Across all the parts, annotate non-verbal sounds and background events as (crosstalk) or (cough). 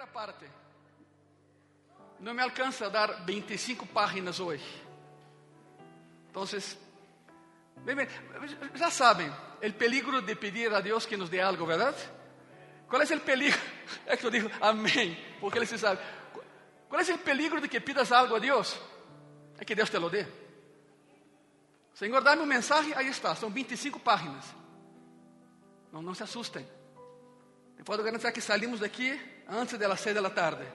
Primeira parte. Não me alcança a dar 25 páginas hoje. Então, já sabem, o peligro de pedir a Deus que nos dê algo, verdade? Qual é o peligro? (laughs) É que eu digo amém, porque ele se sabe. Qual é o peligro de que pidas algo a Deus? É que Deus te lo dê. Senhor, dá-me um mensagem, aí está, são 25 páginas. Não, não se assustem. Eu posso garantir que salimos daqui antes das seis da tarde.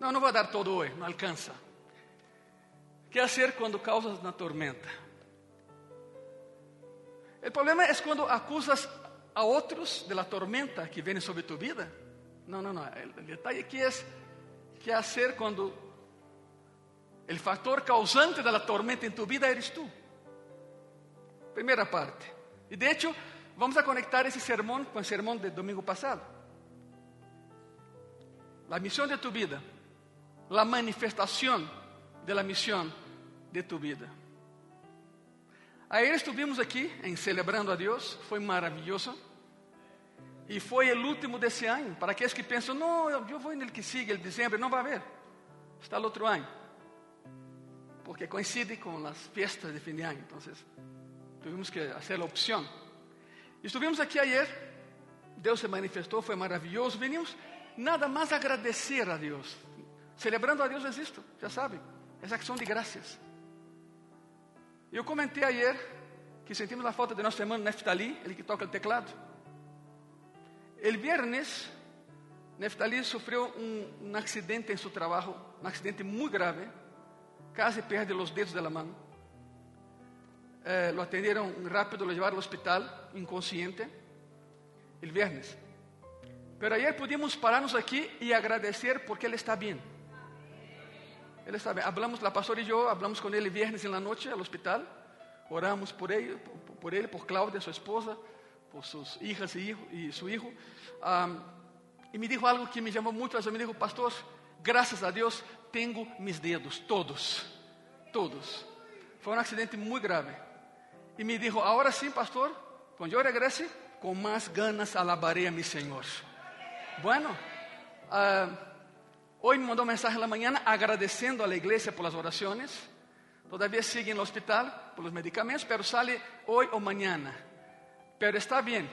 Não, não vou dar todo hoje, não alcança. O que fazer quando causas na tormenta? O problema é quando acusas a outros de la tormenta que vem sobre tu vida. Não, não, não. O detalhe aqui é que fazer quando o fator causante da tormenta em tu vida eres tu. Primeira parte. E de hecho, vamos a conectar esse sermão com o sermão de domingo passado. A missão de tu vida, a manifestação de la missão de tu vida. Ayer estuvimos aqui em celebrando a Deus, foi maravilhoso. E foi o último desse ano. Para aqueles que pensam, não, eu vou no que sigue, el dezembro, não vai haver. Está no outro ano. Porque coincide com as festas de fim de ano. Então, tivemos que fazer a opção. Estuvimos aqui ayer. Deus se manifestou, foi maravilhoso. Venimos nada mais agradecer a Deus. Celebrando a Deus é isto, já sabem. Essa ação de graças. Eu comentei ayer que sentimos a falta de nosso irmão Neftali, ele que toca o teclado. El viernes, Neftali sofreu um, um acidente em seu trabalho, um acidente muito grave, casi perde os dedos da mão. Eh, lo atenderam rápido, lo levaram ao hospital, inconsciente, el viernes. Pero ayer pudimos pararnos aqui e agradecer porque ele está bem. Ele está bem. Hablamos, la pastora e eu, hablamos com ele viernes na noite no hospital. Oramos por ele, por, por ele, por Cláudia, sua esposa, por suas hijas e, hijo, e seu filho. Um, e me dijo algo que me a atenção. Me dijo, pastor, graças a Deus, tenho mis dedos, todos, todos. Foi um acidente muito grave. E me dijo, agora sim, pastor, quando eu regrese, com mais ganas alabarei a mi Senhor. Bueno, uh, hoy me mandou mensagem na manhã agradecendo a la igreja por las orações. Todavía sigue en el hospital por los medicamentos, pero sale hoy o mañana. Pero está bien.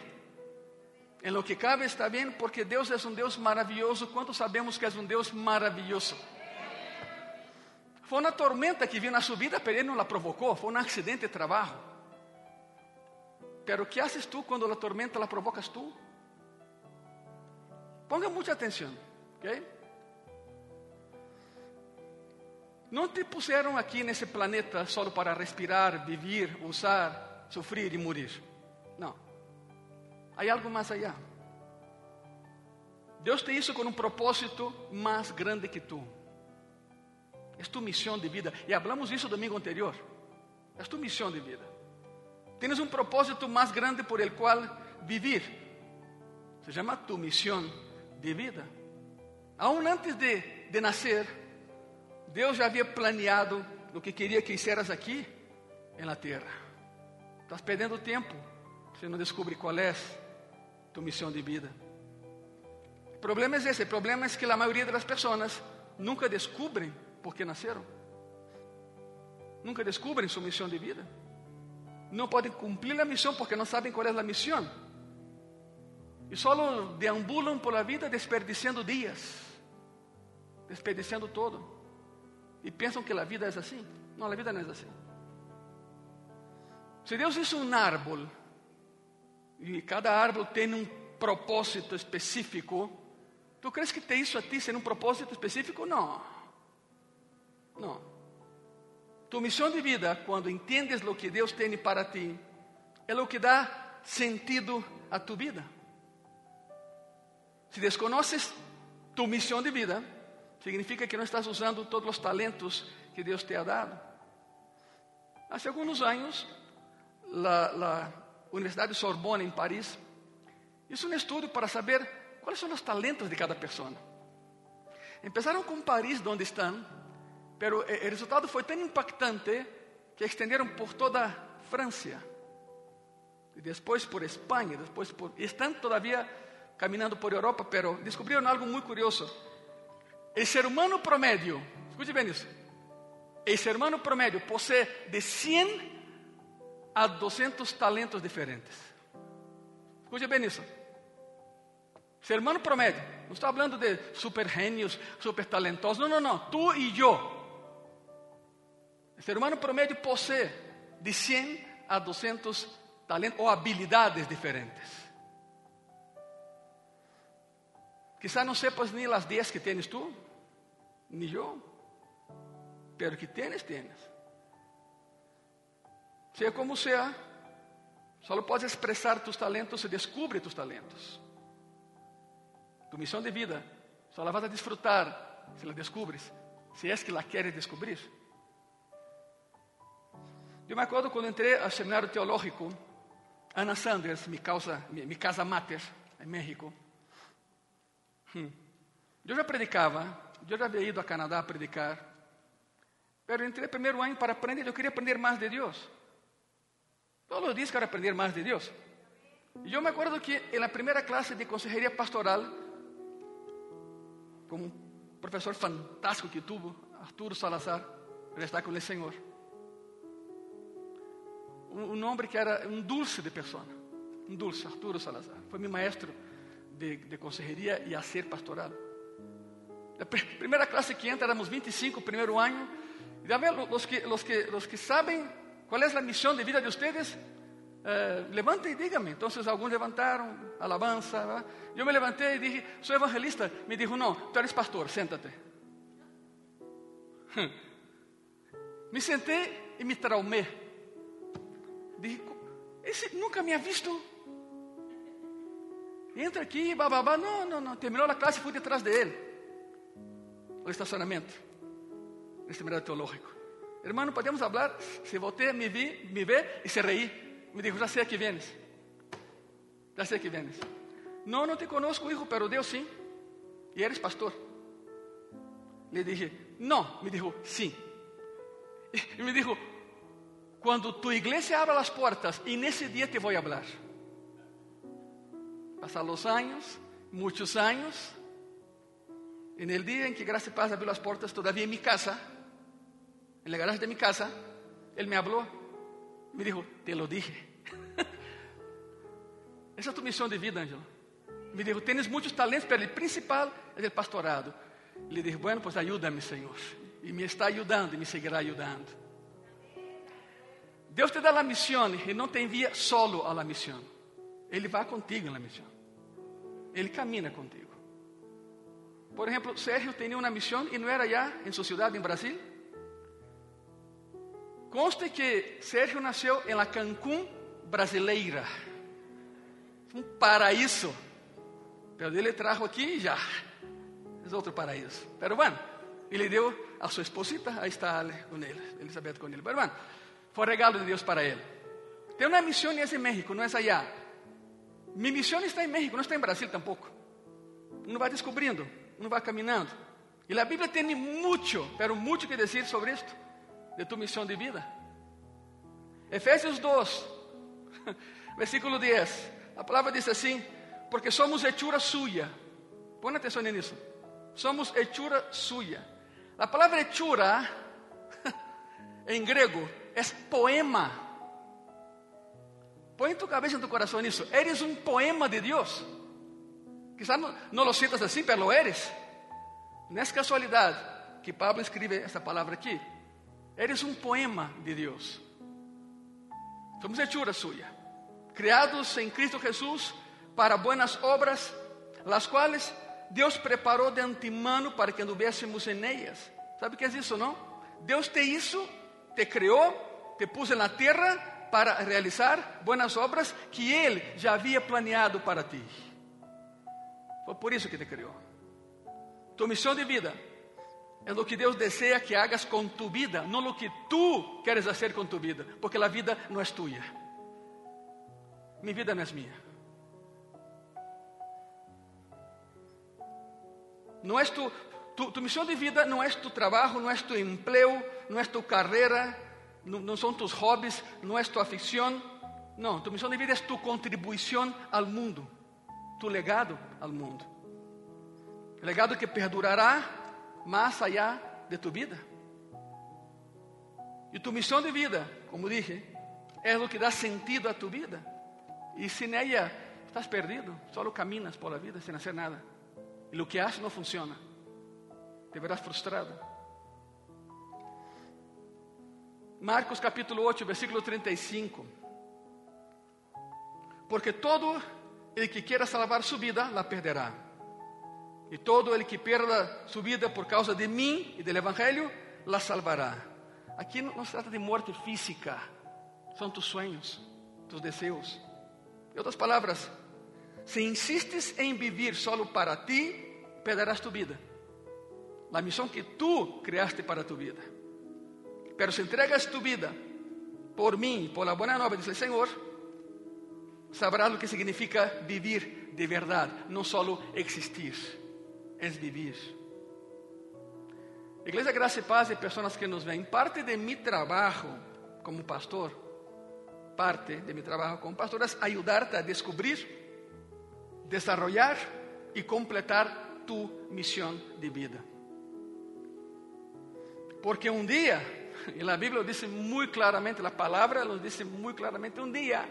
En lo que cabe está bien porque Deus é um Deus maravilhoso. Quantos sabemos que é um Deus maravilhoso? Foi uma tormenta que veio na sua vida, pero Ele não la provocou. Foi um acidente de trabalho. Pero que haces tu quando a tormenta la provocas tu? Ponga muita atenção, ok? Não te puseram aqui nesse planeta só para respirar, viver, usar, sofrer e morrer. Não. Há algo mais allá. Deus te hizo com um propósito mais grande que tu. É tu missão de vida. E hablamos isso domingo anterior. É tu missão de vida. Tienes um propósito mais grande por el qual vivir. Se chama tu missão de vida. Aún antes de, de nascer, Deus já havia planeado o que queria que hicieras aqui na terra. Estás perdendo tempo se não descobre qual é tu missão de vida. O problema é esse: o problema é que a maioria das pessoas nunca descobrem por que nasceram, nunca descobrem sua missão de vida, não podem cumprir a missão porque não sabem qual é a missão e só deambulam por vida desperdiciando dias, desperdiciando todo e pensam que a vida é assim. Não, a vida não é assim. Se Deus hizo um árbol e cada árbol tem um propósito específico, ¿tu crees que te hizo a ti sem um propósito específico? Não. Não. Tu missão de vida, quando entendes o que Deus tem para ti, é o que dá sentido a tu vida. Se desconoces tu missão de vida, significa que não estás usando todos os talentos que Deus te ha dado. Há alguns anos, a Universidade Sorbonne, em Paris, hizo um estudo para saber quais são os talentos de cada pessoa. Empezaram com Paris, onde estão, pero o resultado foi tão impactante que estenderam por toda a França, e depois por Espanha, depois por, estão todavia caminhando por Europa, pero descubrieron algo muy curioso. El ser humano promedio, escute bien eso, el ser humano promedio posee de 100 a 200 talentos diferentes. Escute bien eso. Ser humano promedio, não estou falando de super gênios, super talentosos, não, não, não, tu e eu. O ser humano promedio posee de 100 a 200 talentos ou habilidades diferentes. Quizá não sepas nem as 10 que tens tu, nem eu, pero que tienes, tienes. Seja como seja, só podes expressar tus talentos e descubre tus talentos. Tu missão de vida, só la vas a disfrutar se la descubres, se é que la queres descobrir. Eu me acordo quando entrei ao seminário teológico, Ana Sanders, mi, causa, mi casa mater, em México. Eu já predicava, eu já havia ido a Canadá a predicar, mas entrei primeiro ano para aprender, eu queria aprender mais de Deus. Todos os dias quero aprender mais de Deus. E eu me acordo que na primeira classe de consejeria pastoral, com um professor fantástico que tuvo, Arturo Salazar, ele está com o Senhor. Um, homem que era um dulce de pessoa, um dulce, Arturo Salazar. Foi meu maestro de, de consejería y hacer pastoral. La primera clase que entra, éramos 25, primer año. Y los que, los, que, los que saben cuál es la misión de vida de ustedes, eh, levante y dígame. Entonces algunos levantaron, alabanza. ¿verdad? Yo me levanté y dije, soy evangelista. Me dijo, no, tú eres pastor, siéntate. (laughs) Me senté y me traumé. Dije, ese nunca me ha visto Entra aqui, bababá. Não, não, não. Terminou a classe fui detrás dele. O estacionamento. No seminário teológico. Hermano, podemos falar? Se você me, vi, me vê e se reí. Me dijo, já sei que vienes. Já sei que vienes. Não, não te conosco, hijo, pero Deus sim. E eres pastor. Le dije, não. Me dijo, sim. (laughs) E me dijo, quando tu igreja abra as portas, e nesse dia te vou falar. Pasaron los años, muchos años. En el día en que Gracia y Paz abrió las puertas, todavía en mi casa, en la garaje de mi casa, él me habló. Me dijo, te lo dije. (laughs) Esa es tu misión de vida, Ángelo. Me dijo, tienes muchos talentos, pero el principal es el pastorado. Le dije, bueno, pues ayúdame, Señor. Y me está ayudando y me seguirá ayudando. Deus te dá a missão e não te envia solo la missão. Ele vai contigo na missão. Ele camina contigo. Por exemplo, Sérgio tinha uma missão e não era já em sua cidade, em Brasil. Conste que Sérgio nasceu em la Cancún brasileira. Um paraíso. Pero ele trajo aqui já. É outro paraíso. Pero bueno, ele deu a sua esposita, aí está com ele, Elizabeth com ele. Pero bueno, foi regalo de Deus para ele. Tem uma missão em México, não é allá. Mi misión está en México, no está en Brasil tampoco. Uno va descubriendo, uno va caminando. Y la Biblia tiene mucho, pero mucho que decir sobre esto, de tu misión de vida. Efesios 2, (laughs) versículo 10. A palavra diz assim: Porque somos hechura suya. Põe atenção nisso. Somos hechura suya. A palavra hechura, (laughs) em grego, é poema. Põe tu cabeça em tu coração nisso. Eres um poema de Deus. Quizás não, não lo sientas assim, pero lo eres. Não é casualidade que Pablo escreve essa palavra aqui. Eres um poema de Deus. Somos hechura suya, criados em Cristo Jesus para buenas obras, las quais Deus preparou de antemano para que anduvéssemos em ellas. Sabe o que é isso, não? Deus te hizo, te criou, te pôs na terra para realizar buenas obras que Ele já havia planeado para ti. Foi por isso que te criou. Tu missão de vida é o que Deus deseja que hagas com tu vida, não o que tu queres fazer com tu vida, porque a vida não é tua. Minha vida não é minha. Não é tu, tu, tu missão de vida não é tu trabalho, não é tu emprego, não é tu carreira, no, son tus hobbies, no es tu afición. No, tu misión de vida es tu contribución al mundo. tu legado al mundo. Legado que perdurará más allá de tu vida. E tu missão de vida, como dije, é o que dá sentido a tu vida. E sem ela, estás perdido, só caminas por la vida sem fazer nada. E o que haces não funciona. Te verás frustrado. Marcos capítulo 8, versículo 35. Porque todo el que quiera salvar su vida, la perderá. Y todo el que pierda su vida por causa de mí y del Evangelio, la salvará. Aqui não se trata de morte física, são tus sueños, tus deseos. Em outras palavras, se insistes em viver solo para ti, perderás tu vida. A missão que tu criaste para tu vida. Pero se entregas tu vida por mim, por la buena nova, diz o Senhor, sabrás o que significa vivir de verdade, não solo existir, é vivir. Igreja Graça e Paz e pessoas que nos veem, parte de mi trabalho como pastor, parte de mi trabalho como pastor é ajudar-te a descobrir, desarrollar e completar tu missão de vida. Porque um dia, (laughs) e a Bíblia diz muito claramente, a palavra nos diz muito claramente, um dia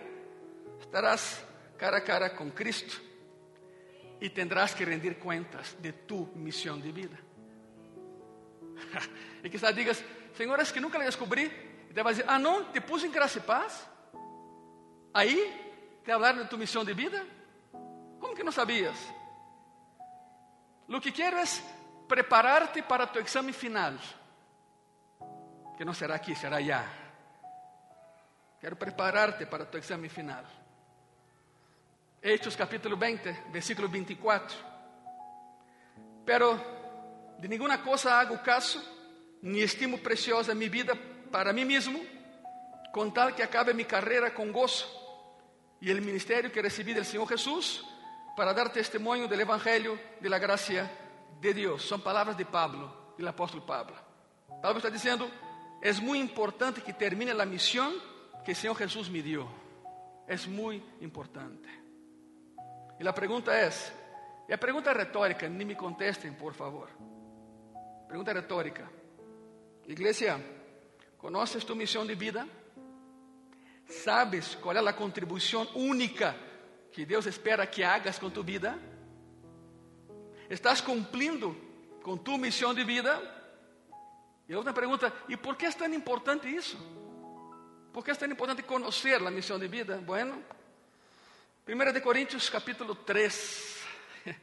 estarás cara a cara com Cristo e tendrás que rendir contas de tu missão de vida. (laughs) e quizás digas, Senhor, es que nunca le descobri. E te vai dizer, ah, não, te puse em graça e paz. Aí te hablaram de tu missão de vida. Como que não sabias? Lo que quero é preparar-te para tu exame final. Que não será aqui, será já. Quero preparar-te para tu exame final. Hechos capítulo 20, versículo 24. Pero de nenhuma coisa hago caso, nem estimo preciosa minha vida para mim mesmo, com tal que acabe minha carreira com gozo e o ministério que recebi do Senhor Jesus para dar testemunho do Evangelho de la gracia de Deus. São palavras de Pablo, do apóstolo Pablo. Pablo está dizendo: é muito importante que termine a missão que o Senhor Jesus me deu. É muito importante. E a pergunta é, e a pergunta é retórica, nem me contestem, por favor. Pergunta retórica. Igreja, ¿conoces tu missão de vida? ¿Sabes qual é a contribuição única que Deus espera que hagas com tu vida? ¿Estás cumprindo com tu missão de vida? E outra pergunta, e por que é tão importante isso? Por que é tão importante conhecer a missão de vida? Bueno, 1 de capítulo 3, (laughs)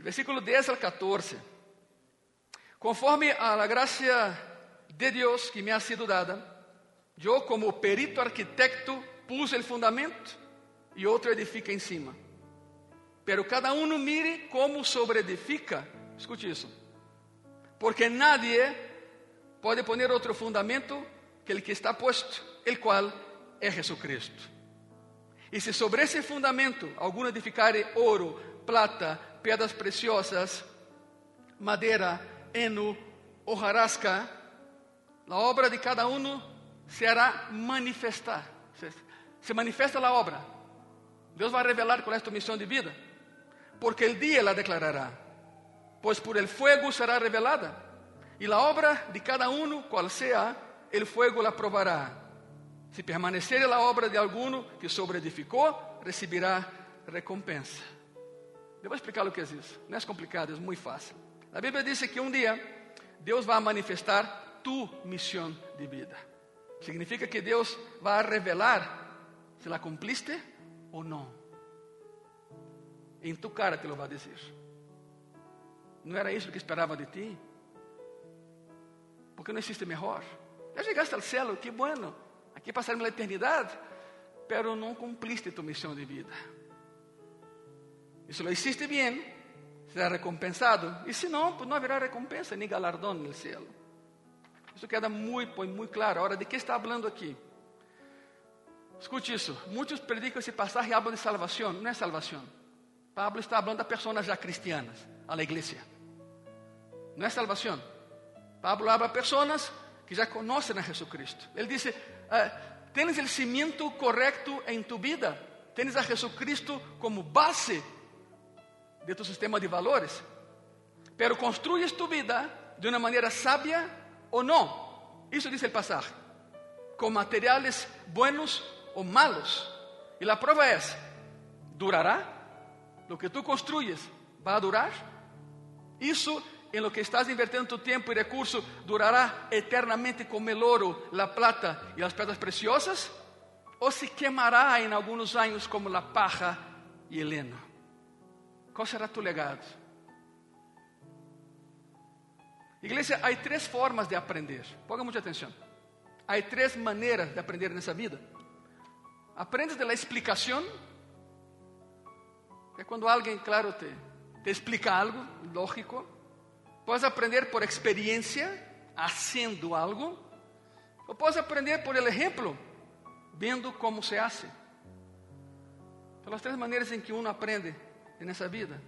versículo 10 ao 14. Conforme a la gracia de Dios que me ha sido dada, yo como perito arquitecto puse el fundamento y otro edifica encima. Pero cada uno mire cómo sobreedifica. Escute isso. Porque nadie pode poner outro fundamento que el que está puesto, el cual é Jesucristo. E se sobre esse fundamento algum edificare ouro, plata, pedras preciosas, madeira, heno hojarasca, a obra de cada um se hará manifestar. Se manifesta a obra. Deus vai revelar qual é a tua missão de vida, porque el dia la declarará, pois por el fuego será revelada, e a obra de cada um, qual sea, el fuego la provará. Se permanecer a obra de alguno que sobreedificou, recibirá recompensa. Eu vou explicar o que é isso. Não é complicado, é muito fácil. A Bíblia diz que um dia Deus vai manifestar tu missão de vida. Significa que Deus vai revelar se la cumpliste ou não. Em tu cara te lo vai dizer. Não era isso que esperava de ti? Porque não existe melhor. Já chegaste ao céu, que bueno. Aqui passaremos a eternidade, pero não cumpliste tu missão de vida. E se lo hiciste bem, será recompensado. E se não, pues não haverá recompensa nem galardão no céu. Isso queda muito, muito claro. Agora, de que está falando aqui? Escute isso. Muitos predicam esse passagem e falam de salvação. Não é salvação. Pablo está falando a pessoas já cristianas, la igreja. Não é salvação. Pablo habla a pessoas que já conhecem a Jesus Cristo. Ele diz: ah, ¿Tienes o cimiento correto em tu vida? tens a Jesucristo como base de tu sistema de valores, pero construyes tu vida de una manera sabia o no. Eso dice el pasaje. Con materiales buenos o malos. Y la prueba es, ¿durará? Lo que tú construyes va a durar? Eso en lo que estás invirtiendo tu tiempo y recursos durará eternamente como el oro, la plata y las piedras preciosas? ¿O se quemará en algunos años como la paja y el heno? ¿Cuál será tu legado? Iglesia, hay tres formas de aprender. Ponga mucha atención. Hay tres maneras de aprender en esa vida. Aprendes de la explicación, que é quando alguém, claro, te, te explica algo lógico. Puedes aprender por experiência, haciendo algo. Ou puedes aprender por el ejemplo, vendo como se hace. São as três maneiras em que uno aprende nessa vida.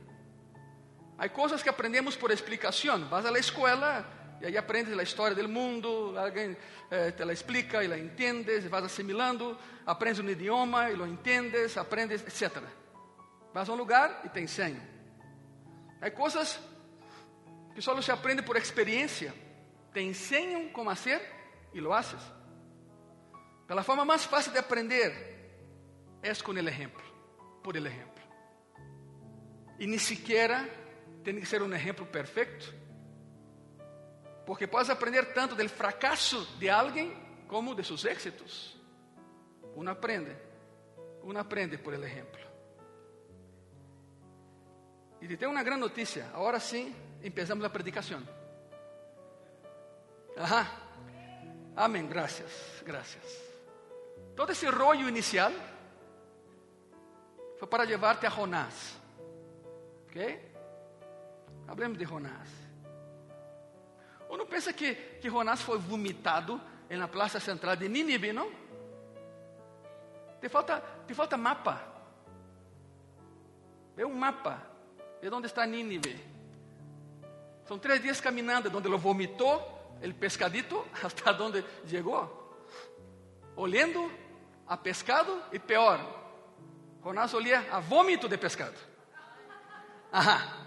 Há coisas que aprendemos por explicação. Vas à escola e aí aprendes a história do mundo, alguém eh, te la explica e la entendes, vas assimilando, aprendes um idioma e lo entendes, aprendes, etc. Vas a um lugar e te ensinam. Há coisas que só se aprende por experiência. Te ensinam como fazer e lo haces. Pela forma mais fácil de aprender é com o exemplo, por el exemplo. E nem sequer tem que ser um exemplo perfeito, porque podes aprender tanto do fracasso de alguém como de seus êxitos. Um aprende, um aprende por el exemplo. E te tenho uma grande notícia. Agora sim, empezamos a predicação. Ajá. Amém. Gracias. Gracias. Todo esse rollo inicial foi para llevarte a Jonás. ¿Ok? Hablemos de Jonás. Uno pensa que, que Jonás foi vomitado na praça central de Nínive, não? Te falta, te falta mapa. É um mapa de onde está Nínive. São três dias caminhando, onde ele vomitou o pescadito, (laughs) hasta onde chegou. Olhando a pescado e pior, Jonás olhia a vômito de pescado. Ajá.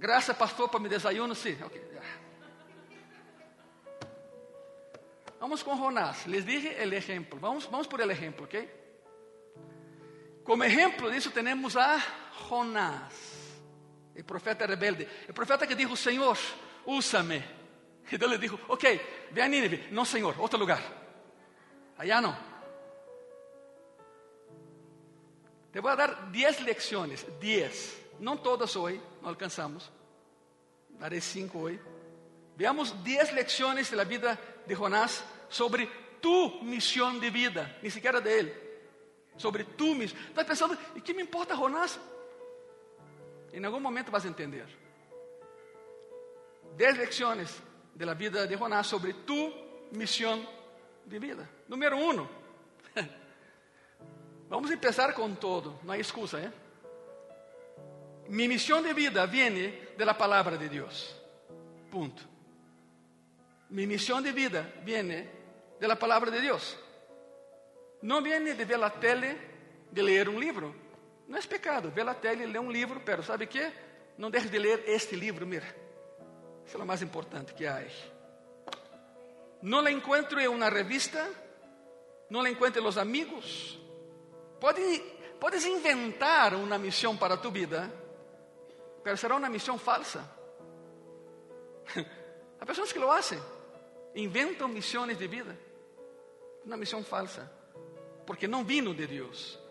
Graças, pastor, para me desayuno, sim. Okay. Vamos com Jonás. Les dije el ejemplo. Vamos, vamos por el ejemplo, ¿ok? Como ejemplo disso, temos a Jonás, o profeta rebelde. O profeta que dijo, Senhor, úsame. E Deus lhe dijo, ok, ve a Nínive. Não, Senhor, outro lugar. Allá não. Te vou dar 10 lecciones, 10. Não todas hoje, não alcançamos. Daré 5 hoje. Veamos 10 lecciones de la vida de Jonás sobre tu missão de vida, nem sequer de ele. Sobre tu missão. Estás pensando, e que me importa Jonás? Em algum momento vas a entender. 10 lecciones de la vida de Jonás sobre tu missão de vida. Número 1. Um. (laughs) Vamos começar com todo, não há excusa, ¿eh? Mi misión de vida viene de la palabra de Dios. Punto. Mi misión de vida viene de la palabra de Dios. No viene de ver la tele, de leer un libro. No es pecado ver la tele y leer un libro, pero ¿sabe qué? No dejes de leer este libro, mira. Eso es lo más importante que hay. No la encuentro en una revista, no la encuentro en los amigos. Puedes, puedes inventar una misión para tu vida, pero será uma missão falsa. (laughs) Há pessoas que lo hacen, inventam missões de vida, uma missão falsa, porque não vino de Deus.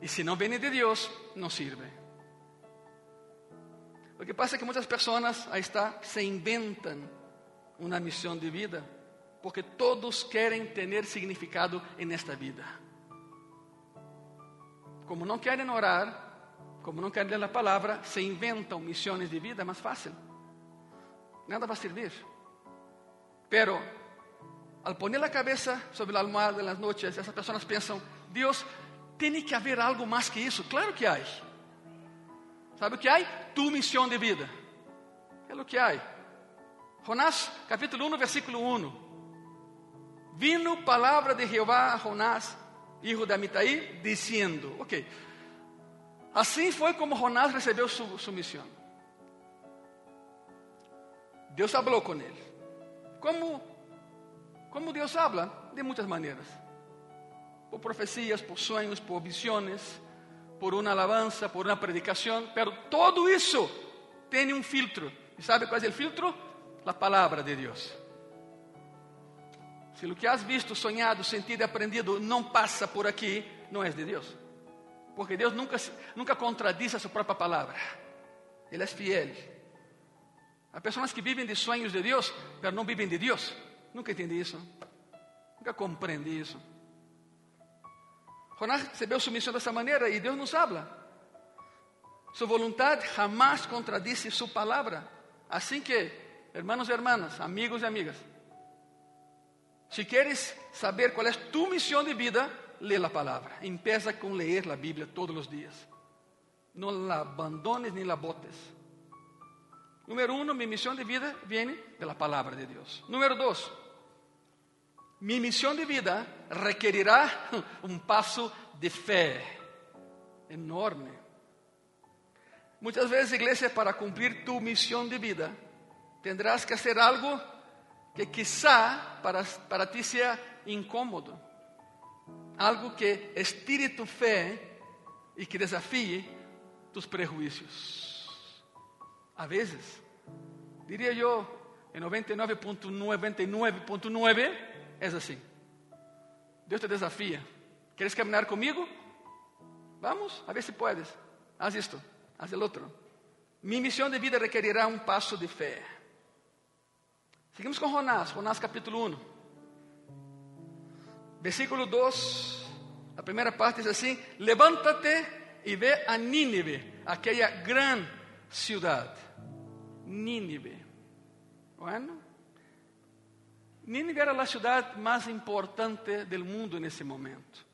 E se não vem de Deus, não sirve. O que passa é que muitas pessoas, aí está, se inventam uma missão de vida, porque todos querem ter significado nesta vida. Como não querem orar, como não querem ler a palavra, se inventam missões de vida mais fácil. Nada vai servir. Pero, al poner a cabeça sobre a almohada nas noites, essas pessoas pensam: Deus, tem que haver algo mais que isso. Claro que há. Sabe o que há? Tu missão de vida. É o que há. Jonás, capítulo 1, versículo 1. Vino palavra de Jeová a Jonás hijo de Amitai, diciendo, ok, así fue como Jonás recibió su, su misión. Dios habló con él. ¿Cómo, ¿Cómo Dios habla? De muchas maneras. Por profecías, por sueños, por visiones, por una alabanza, por una predicación, pero todo eso tiene un filtro. ¿Y sabe cuál es el filtro? La palabra de Dios. Se o que has visto, sonhado, sentido e aprendido não passa por aqui, não é de Deus. Porque Deus nunca, nunca contradiz a sua própria palavra. Ele é fiel. Há pessoas que vivem de sonhos de Deus, mas não vivem de Deus. Nunca entendi isso. Nunca compreendi isso. Jonás recebeu sua missão dessa maneira e Deus nos habla. Sua vontade jamais contradiz sua palavra. Assim que, hermanos e hermanas, amigos e amigas, se queres saber qual é tu missão de vida, lê a palavra. Empieza com ler a Bíblia todos os dias. Não la abandones nem la botes. Número um, minha missão de vida vem pela palavra de Deus. Número dois, minha missão de vida requerirá (laughs) um passo de fé enorme. Muitas vezes, igreja, para cumprir tu missão de vida, tendrás que fazer algo que quizá para, para ti sea incómodo, algo que estire tu fe y que desafíe tus prejuicios. A veces, diría yo, en 99.99.9 es así. Dios te desafía. ¿Quieres caminar conmigo? Vamos, a ver si puedes. Haz esto, haz el otro. Mi misión de vida requerirá un paso de fe. Seguimos com Jonás, Jonás capítulo 1. Versículo 2, a primeira parte diz assim: Levanta-te e vê a Nínive, aquela grande cidade. Nínive. Bueno, Nínive era a cidade mais importante do mundo nesse momento.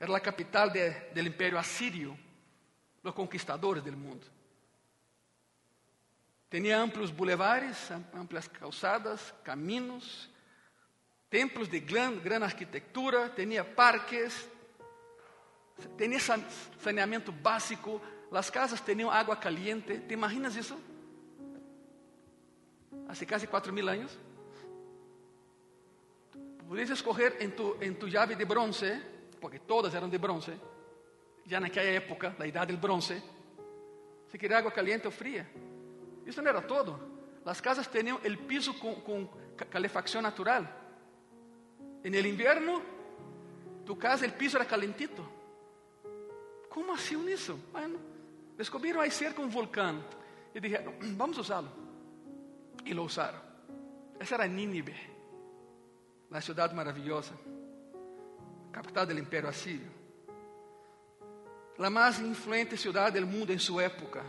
Era a capital de, do Império Assírio, os conquistadores do mundo. Tinha amplos bulevares, amplas calçadas, caminhos, templos de grande, grande arquitetura, tinha parques, tinha saneamento básico, as casas tinham água caliente. ¿Te imaginas isso? Há quase 4 mil anos. Podias escolher em tu, em tu llave de bronze, porque todas eram de bronze, já naquela época, da idade do bronze, se queria água caliente ou fria. Isso não era todo. As casas tinham o piso com, com calefacção natural. En el invierno, tu casa, el piso era calentito. Como assim isso? Bueno, descobriram aí cerca um vulcão e disseram, vamos usá-lo. E lo usaram. Essa era Nínive, a cidade maravilhosa, capital do Império Assírio. A mais influente cidade do mundo em sua época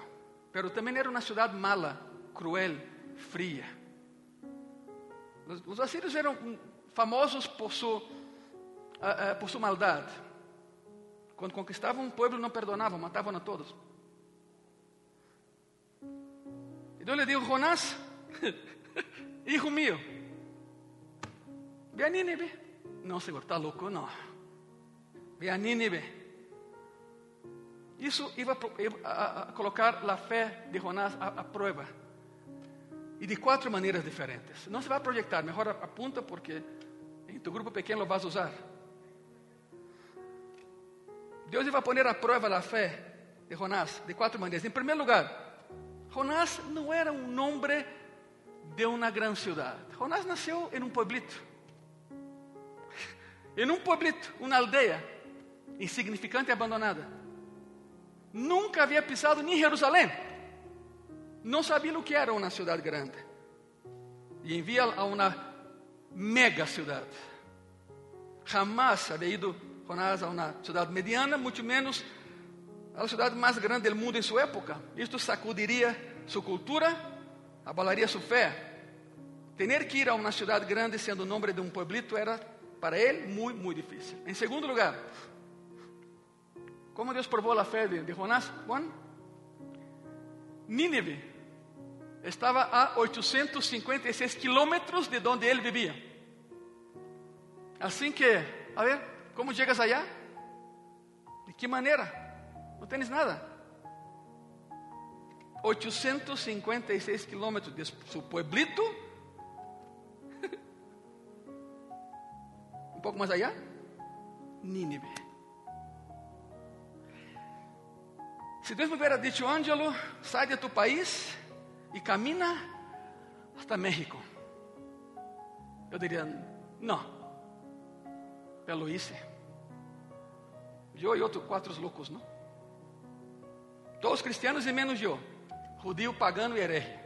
pero também era uma cidade mala, cruel, fria. Os, os assírios eram famosos por sua, uh, uh, por sua maldade. Quando conquistavam um povo, não perdonavam, matavam a todos. Então ele disse: Jonás, (laughs) hijo mío, ve a Nínive. Não, Senhor, está louco? Não. Ve a Nínive isso ia a, a colocar a fé de Jonás à, prova. E de quatro maneiras diferentes. Não se vai projetar, melhor apunta porque em tu grupo pequeno lo vas a usar. Deus vai pôr a prova a fé de Jonás de quatro maneiras. Em primeiro lugar, Jonás não era um nome de uma grande cidade. Jonás nasceu em um pueblito. Em um pueblito, uma aldeia insignificante e abandonada nunca havia pisado nem Jerusalém. Não sabia o que era uma cidade grande. E envia a uma mega cidade. Jamás havia ido Jonás a uma cidade mediana, muito menos a cidade mais grande do mundo em sua época. Isto sacudiria sua cultura, abalaria sua fé. Ter que ir a uma cidade grande sendo o nome de um pueblito era para ele muito, muito difícil. Em segundo lugar, ¿Cómo Dios probó la fe de, de Jonás? Juan, Nínive estaba a 856 kilómetros de donde él vivía. Así que A ver, como chegas allá? De que maneira? Não tens nada. 856 quilômetros de seu pueblito. (laughs) um pouco mais allá, Nínive. Se Deus me hubiera dicho, Ângelo, sai de tu país e camina hasta México, eu diria, não, eu lo hice. Eu e outros quatro loucos, não? Todos cristianos e menos eu, judío, pagano e herege.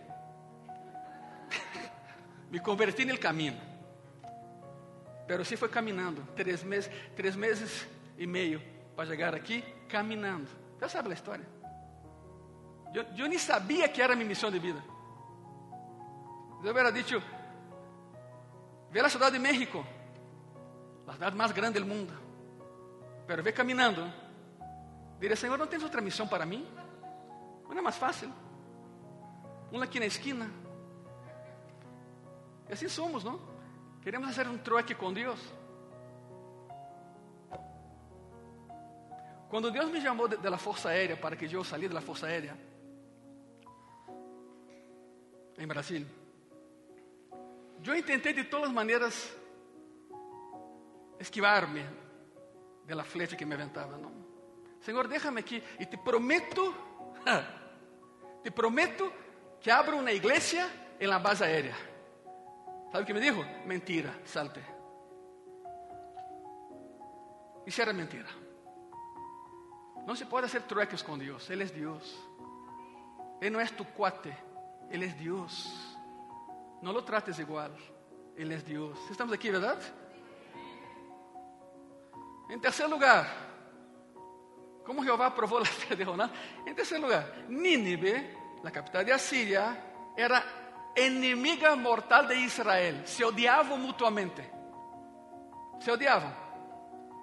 me converti no caminho. Pero sim foi caminhando, três meses, três meses e meio para chegar aqui, caminhando. Já sabe a história. Eu, nem sabia que era minha missão de vida. Eu hubiera dicho, ve a cidade de México, a cidade mais grande do mundo, pero ve caminhando. Diria, Senhor, não tens outra missão para mim? Não é mais fácil? Um aqui na esquina. E assim somos, não? Queremos fazer um truque com Deus. Quando Deus me chamou de, de Força Aérea para que eu saísse da Força Aérea, em Brasil, eu tentei de todas as maneiras esquivar-me da flecha que me aventava. Não? Senhor, déjame aqui e te prometo, (laughs) te prometo que abro uma igreja em la base aérea. ¿Sabe o que me dijo? Mentira, salte. Isso era mentira. Não se pode fazer truques com Deus. Ele é Deus. Ele não é tu cuate. Ele é Deus. Não lo trates igual. Ele é Deus. Estamos aqui, verdade? Em terceiro lugar, como Jeová aprovou a fé de Jonás? Em terceiro lugar, Nínive, a capital de Assíria, era inimiga mortal de Israel. Se odiavam mutuamente. Se odiavam.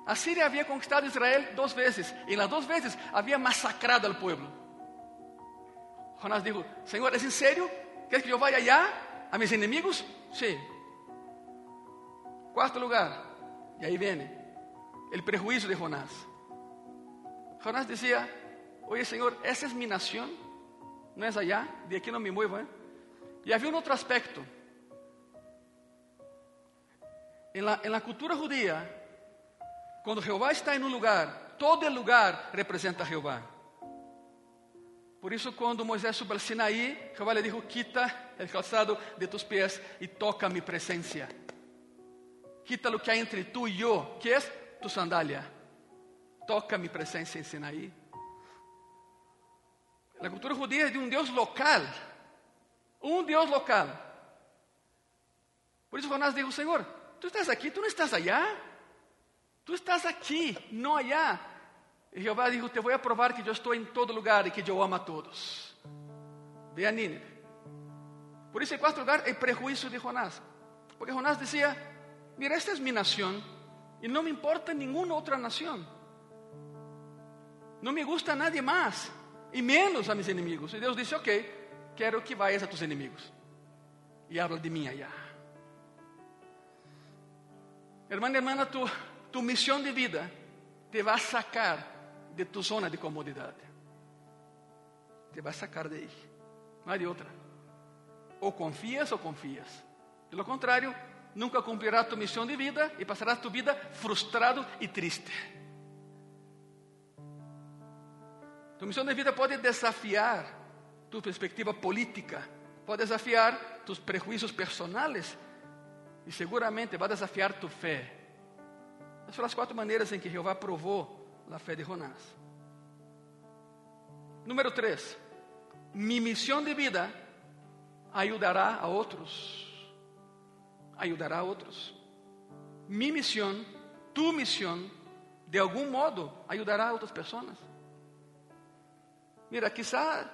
A Síria havia conquistado Israel duas vezes. E nas duas vezes havia massacrado al pueblo. Jonás dijo: Senhor, ¿é em sério? ¿Queres que eu vá allá a mis inimigos? Sim. Quarto lugar. E aí vem o prejuízo de Jonás. Jonás dizia: Oye, Senhor, essa é minha nação. Não é allá, de aqui não me muevo. ¿eh? E havia um outro aspecto. Em la, en la cultura judía, quando Jeová está em um lugar, todo el lugar representa a. Por isso, quando Moisés subiu ao Sinaí, Jeová lhe disse: Quita o calçado de tus pés e toca mi presença. Quita o que há entre tu e eu, que é tu sandália. Toca mi presença em Sinaí. A cultura judía é de um Deus local. Um Deus local. Por isso Jonás dijo, Senhor, tu estás aqui, tu não estás allá. Tu estás aqui, não allá. E Jeová dijo, te vou a provar que eu estou em todo lugar e que eu amo a todos. Ve a Nínive. Por isso, em quarto lugar, o prejuízo de Jonás. Porque Jonás dizia, mira, esta é minha nação e não me importa nenhuma outra nação. Não me gusta nadie mais, e menos a meus inimigos. E Deus disse, ok, quero que vayas a tus inimigos. E habla de mim allá. Hermana, hermana, tu, tu missão de vida te vai sacar de tu zona de comodidade. Te vai sacar de aí. Não há de outra. Ou confias ou confias. De lo contrário, nunca cumprirás tu missão de vida e passarás tu vida frustrado e triste. Tu missão de vida pode desafiar tu perspectiva política, pode desafiar tus prejuízos personales e seguramente vai desafiar tu fé. Essas foram as quatro maneiras em que Jeová provou a fé de Jonás. Número 3. Mi missão de vida ajudará a outros. Ajudará a outros. Mi missão, tu missão, de algum modo ajudará a outras pessoas. Mira, quizá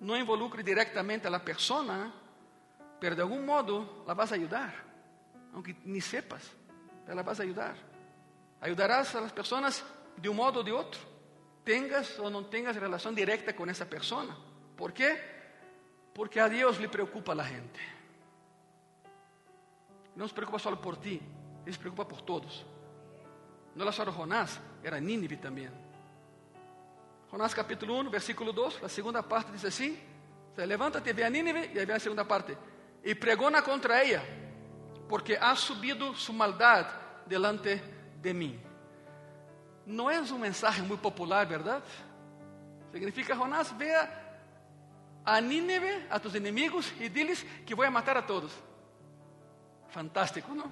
não involucre diretamente a la persona, pero de algum modo la vas a ayudar, aunque ni sepas, pero la vas a ayudar. Ayudarás a las personas de un modo o de otro, tengas o no tengas relación directa con esa persona. ¿Por qué? Porque a Dios le preocupa la gente. No se preocupa solo por ti, se preocupa por todos. No era só Jonás, era Nínive também. Jonás capítulo 1, versículo 2, a segunda parte diz assim: Levanta-te, ve a Nínive, e aí vem a segunda parte. E pregona contra ella, porque ha subido su maldad delante de mim. Não é um mensagem muito popular, verdade? Significa, Jonás, vea a Nínive, a tus inimigos, e diles que vou matar a todos. Fantástico, não?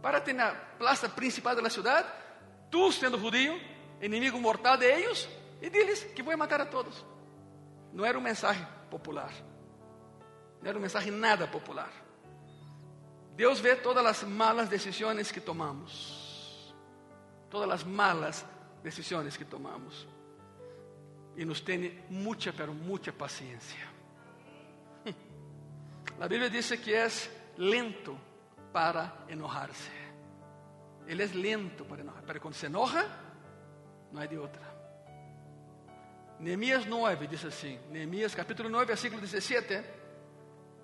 Párate na plaza principal da cidade, tu sendo judío, inimigo mortal de eles, e diles que vou matar a todos. Não era um mensagem popular. Não era um mensagem nada popular. Deus vê todas as malas decisões que tomamos. Todas as malas decisões que tomamos. E nos tem muita, pero muita paciência. (laughs) A Bíblia diz que é lento para enojar-se. Ele é lento para enojar. Pero quando se enoja, não é de outra. Neemias 9 diz assim: Neemias capítulo 9, versículo 17.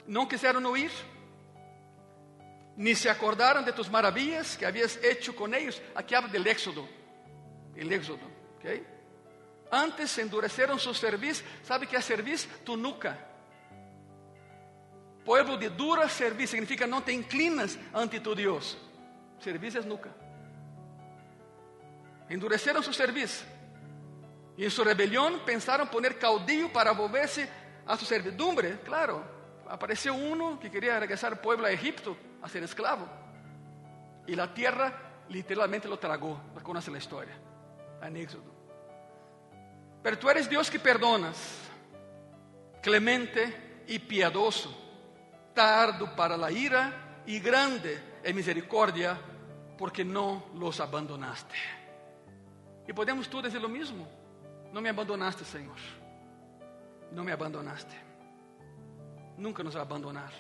Não quiseram ouvir, ni se acordaram de tus maravilhas que havias hecho com eles. Aqui habla del Éxodo. El Éxodo. ¿okay? Antes endureceram su cerviz. ¿Sabe que é cerviz? Tu nuca. Pueblo de dura cerviz significa não te inclinas ante tu Deus. Cerviz é nuca. Endureceram su cerviz. E em sua rebelião pensaram poner caudillo para volver-se a su servidumbre. Claro, apareceu uno que queria regresar al pueblo a Egipto a ser esclavo. E a terra literalmente lo tragou. Conoce a história. En Éxodo. Pero tu eres Deus que perdonas, clemente e piadoso, tardo para la ira e grande em misericórdia, porque não los abandonaste. E podemos tu dizer o mesmo. Não me abandonaste, Senhor. Não me abandonaste. Nunca nos abandonar.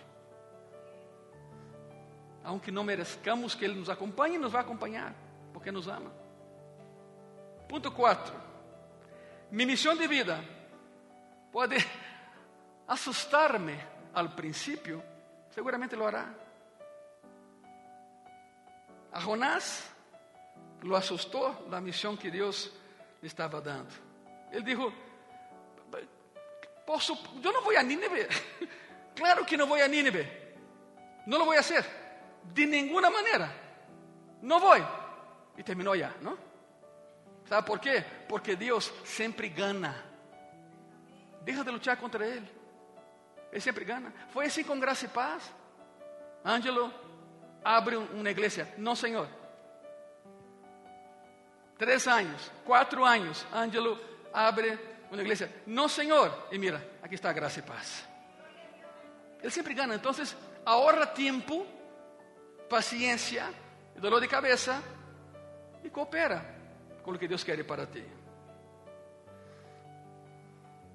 Aunque não merezcamos que Ele nos acompanhe, nos vai acompanhar, porque nos ama. Ponto 4. Mi missão de vida pode assustar-me (laughs) al princípio, seguramente lo hará. A Jonás lo assustou a missão que Deus lhe estava dando. Ele Posso, eu não vou a Nínive. (laughs) Claro que não vou a Nínive. Não lo vou a fazer. De nenhuma maneira. Não vou. E terminou já, não? ¿Sabe por quê? Porque Deus sempre gana. Deja de lutar contra Ele. Ele sempre gana. Foi assim com graça e paz. Ângelo abre uma igreja. Não, Senhor. Três anos, quatro anos, Ângelo abre uma igreja. Não, Senhor. E mira, aqui está a graça e paz. Ele sempre gana. Então, ahorra tempo, paciência, dolor de cabeça e coopera com o que Deus quer para ti.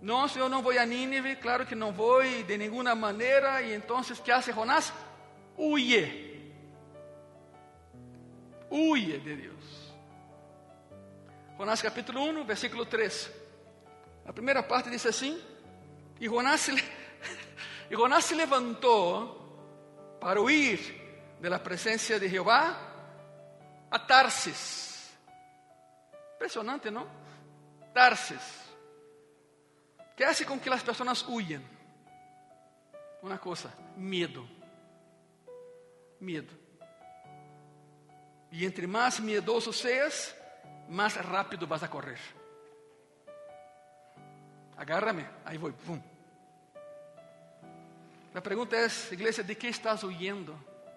Não, eu não vou a Nínive, claro que não vou de nenhuma maneira. E então, o que hace Jonás? Huye. Huye de Deus. Jonás capítulo 1, versículo 3. A primeira parte diz assim: E Jonás se, (laughs) e Jonás se levantou para huir de la presencia de Jehová a Tarsis. Impressionante, não? Tarsis. Que hace com que as pessoas huyan? Uma coisa, medo. Medo. E entre mais miedoso seas, mais rápido vas a correr. Agárrame, aí vou, pum. A pergunta é, igreja, de que estás huyendo?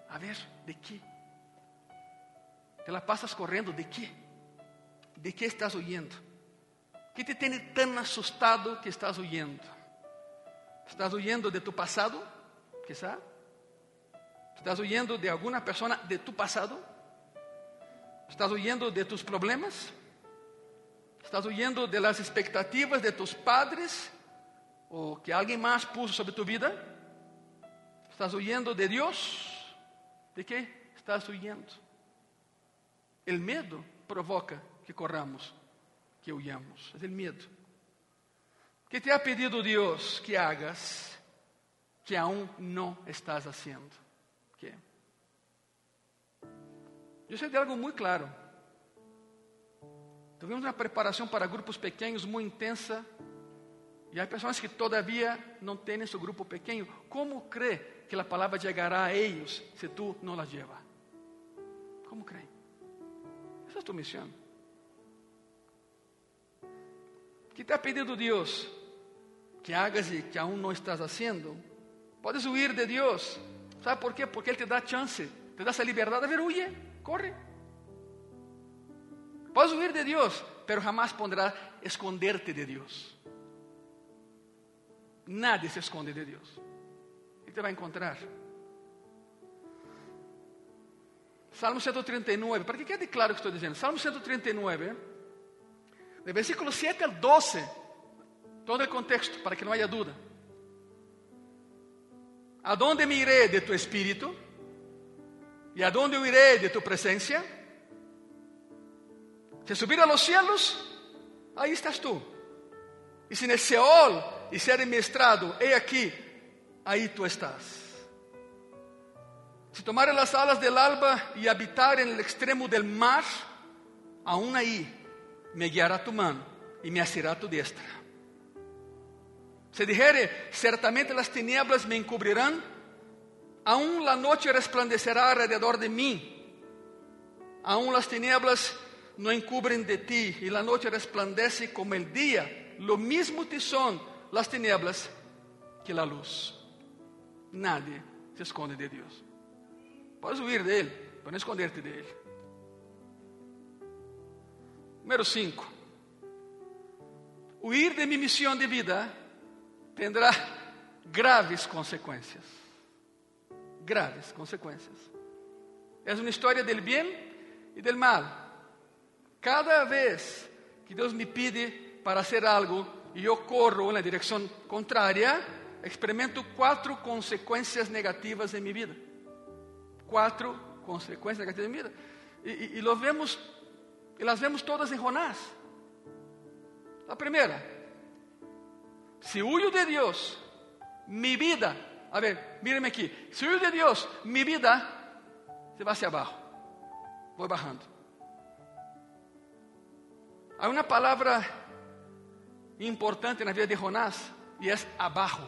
A ver, ¿de qué? Te la pasas correndo, ¿de qué? ¿De qué estás huyendo? ¿Qué te tiene tan asustado que estás huyendo? ¿Estás huyendo de tu pasado? Quizá. ¿Estás huyendo de alguna persona de tu pasado? ¿Estás huyendo de tus problemas? ¿Estás huyendo de las expectativas de tus padres o que alguien más puso sobre tu vida? ¿Estás huyendo de Dios? ¿De qué estás huyendo? El medo provoca que corramos, que huyamos. Es el miedo. ¿Qué te ha pedido Dios que hagas que aún no estás haciendo? Yo sé de algo muy claro. Tuvimos uma preparação para grupos pequenos muito intensa. E há pessoas que todavia não têm seu grupo pequeno. Como crê que a palavra chegará a eles se tu não la llevas? Como crê? Essa é a tua missão. que te ha pedido Deus que hagas e que aún não estás haciendo, puedes huir de Deus. ¿Sabe por quê? Porque Ele te dá chance, te dá essa liberdade. A ver, huye, corre. Puedes huir de Deus, pero jamás pondrá esconderte de Deus. Nadie se esconde de Deus. Ele te vai encontrar. Salmo 139, para que quede claro o que estou dizendo. Salmo 139 de versículo 7 al 12, todo el contexto, para que no haya duda. ¿A dónde me iré de tu espíritu? ¿Y a dónde huiré de tu presencia? Si subir a los cielos, ahí estás tú. Y si en el Seol y ser mi estrado, he aquí, ahí tú estás. Si tomare las alas del alba y habitar en el extremo del mar, aún ahí me guiará tu mano e me asirá tu diestra. Se dijere, certamente las tinieblas me encubrirán, aún la noche resplandecerá alrededor de mí, aún las tinieblas no encubren de ti y la noche resplandece como el día, lo mismo te son las tinieblas que la luz. Nadie se esconde de Dios. Puedes huir de Él, pero no esconderte de Él. Número 5. Huir de minha missão de vida terá graves consequências. Graves consequências. É uma história del bem e del mal. Cada vez que Deus me pide para fazer algo e eu corro na direção contrária, experimento quatro consequências negativas em minha vida. Quatro consequências negativas em minha vida. E, e, e vemos e las vemos todas em Jonás. A primeira, se huyo de Deus, mi vida, a ver, míreme aqui, se huyo de Deus, mi vida se vai hacia abaixo, vou bajando. Há uma palavra importante na vida de Jonás e é abaixo.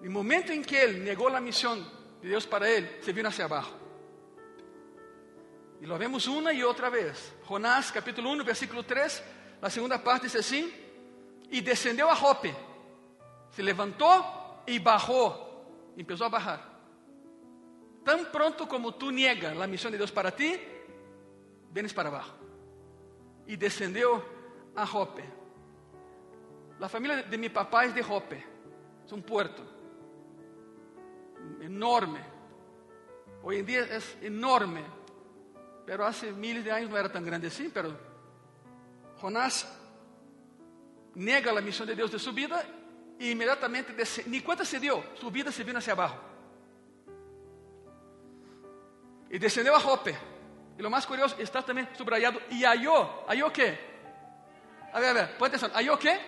No momento em que ele negou a missão de Deus para ele, se vino hacia abaixo. Y lo vemos una y otra vez. Jonás capítulo 1, versículo 3, la segunda parte dice así, y descendió a Jope, se levantó y bajó, empezó a bajar. Tan pronto como tú niegas la misión de Dios para ti, vienes para abajo. Y descendió a Jope. La familia de mi papá es de Jope, es un puerto enorme. Hoy en día es enorme pero hace miles de años no era tan grande así, pero Jonás nega a missão de Deus de sua vida e imediatamente, ni cuenta se dio, sua vida se vino hacia abaixo. E descendeu a Jope. E o mais curioso, está também subrayado, e halló, halló quê? A ver, a ver, põe atenção, halló quê?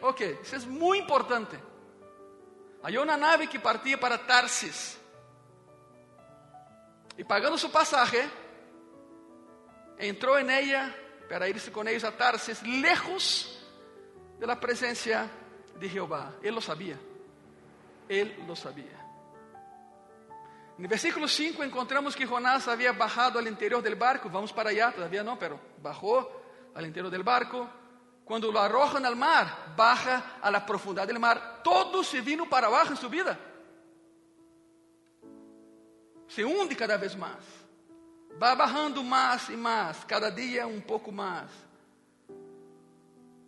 Ok, isso é muito importante. Halló uma nave que partia para Tarsis. E pagando su pasaje, entrou em ella para irse con ellos a Tarsis, lejos de la presencia de Jehová. Él lo sabía. Él lo sabía. No versículo 5 encontramos que Jonás había bajado al interior del barco. Vamos para allá, todavía no, pero bajó al interior del barco. Cuando lo arrojan al mar, baja a la profundidad del mar. Todo se vino para abajo en su vida se hunde cada vez mais. Vai barrando mais e mais, cada dia um pouco mais.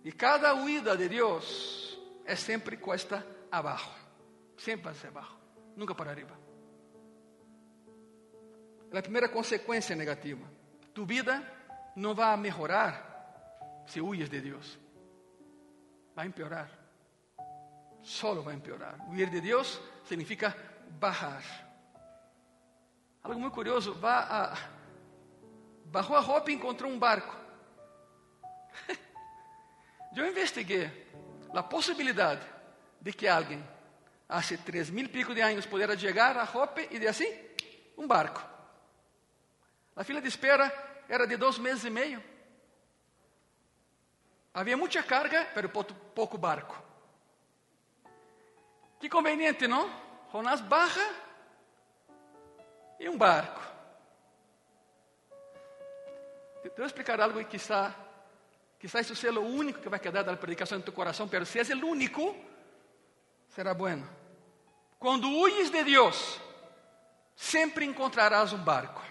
E cada huida de Deus é sempre cuesta abaixo. Sempre hacia abaixo, nunca para arriba. A primeira consequência negativa. Tu vida não vai melhorar se huyes de Deus. Vai empeorar. Solo vai empeorar. Huir de Deus significa bajar. Algo muito curioso, vá a, barrou a roupa e encontrou um barco. (laughs) Eu investiguei a possibilidade de que alguém, há três mil pico de anos, pudesse chegar a roupa e de assim, um barco. A fila de espera era de dois meses e meio. Havia muita carga, pero pouco barco. Que conveniente, não? Jonás barra e um barco. Te vou explicar algo e quizá, quizá isso seja o único que vai quedar da predicação em tu coração, pero se é o único, será bueno. Quando huyes de Deus, sempre encontrarás um barco.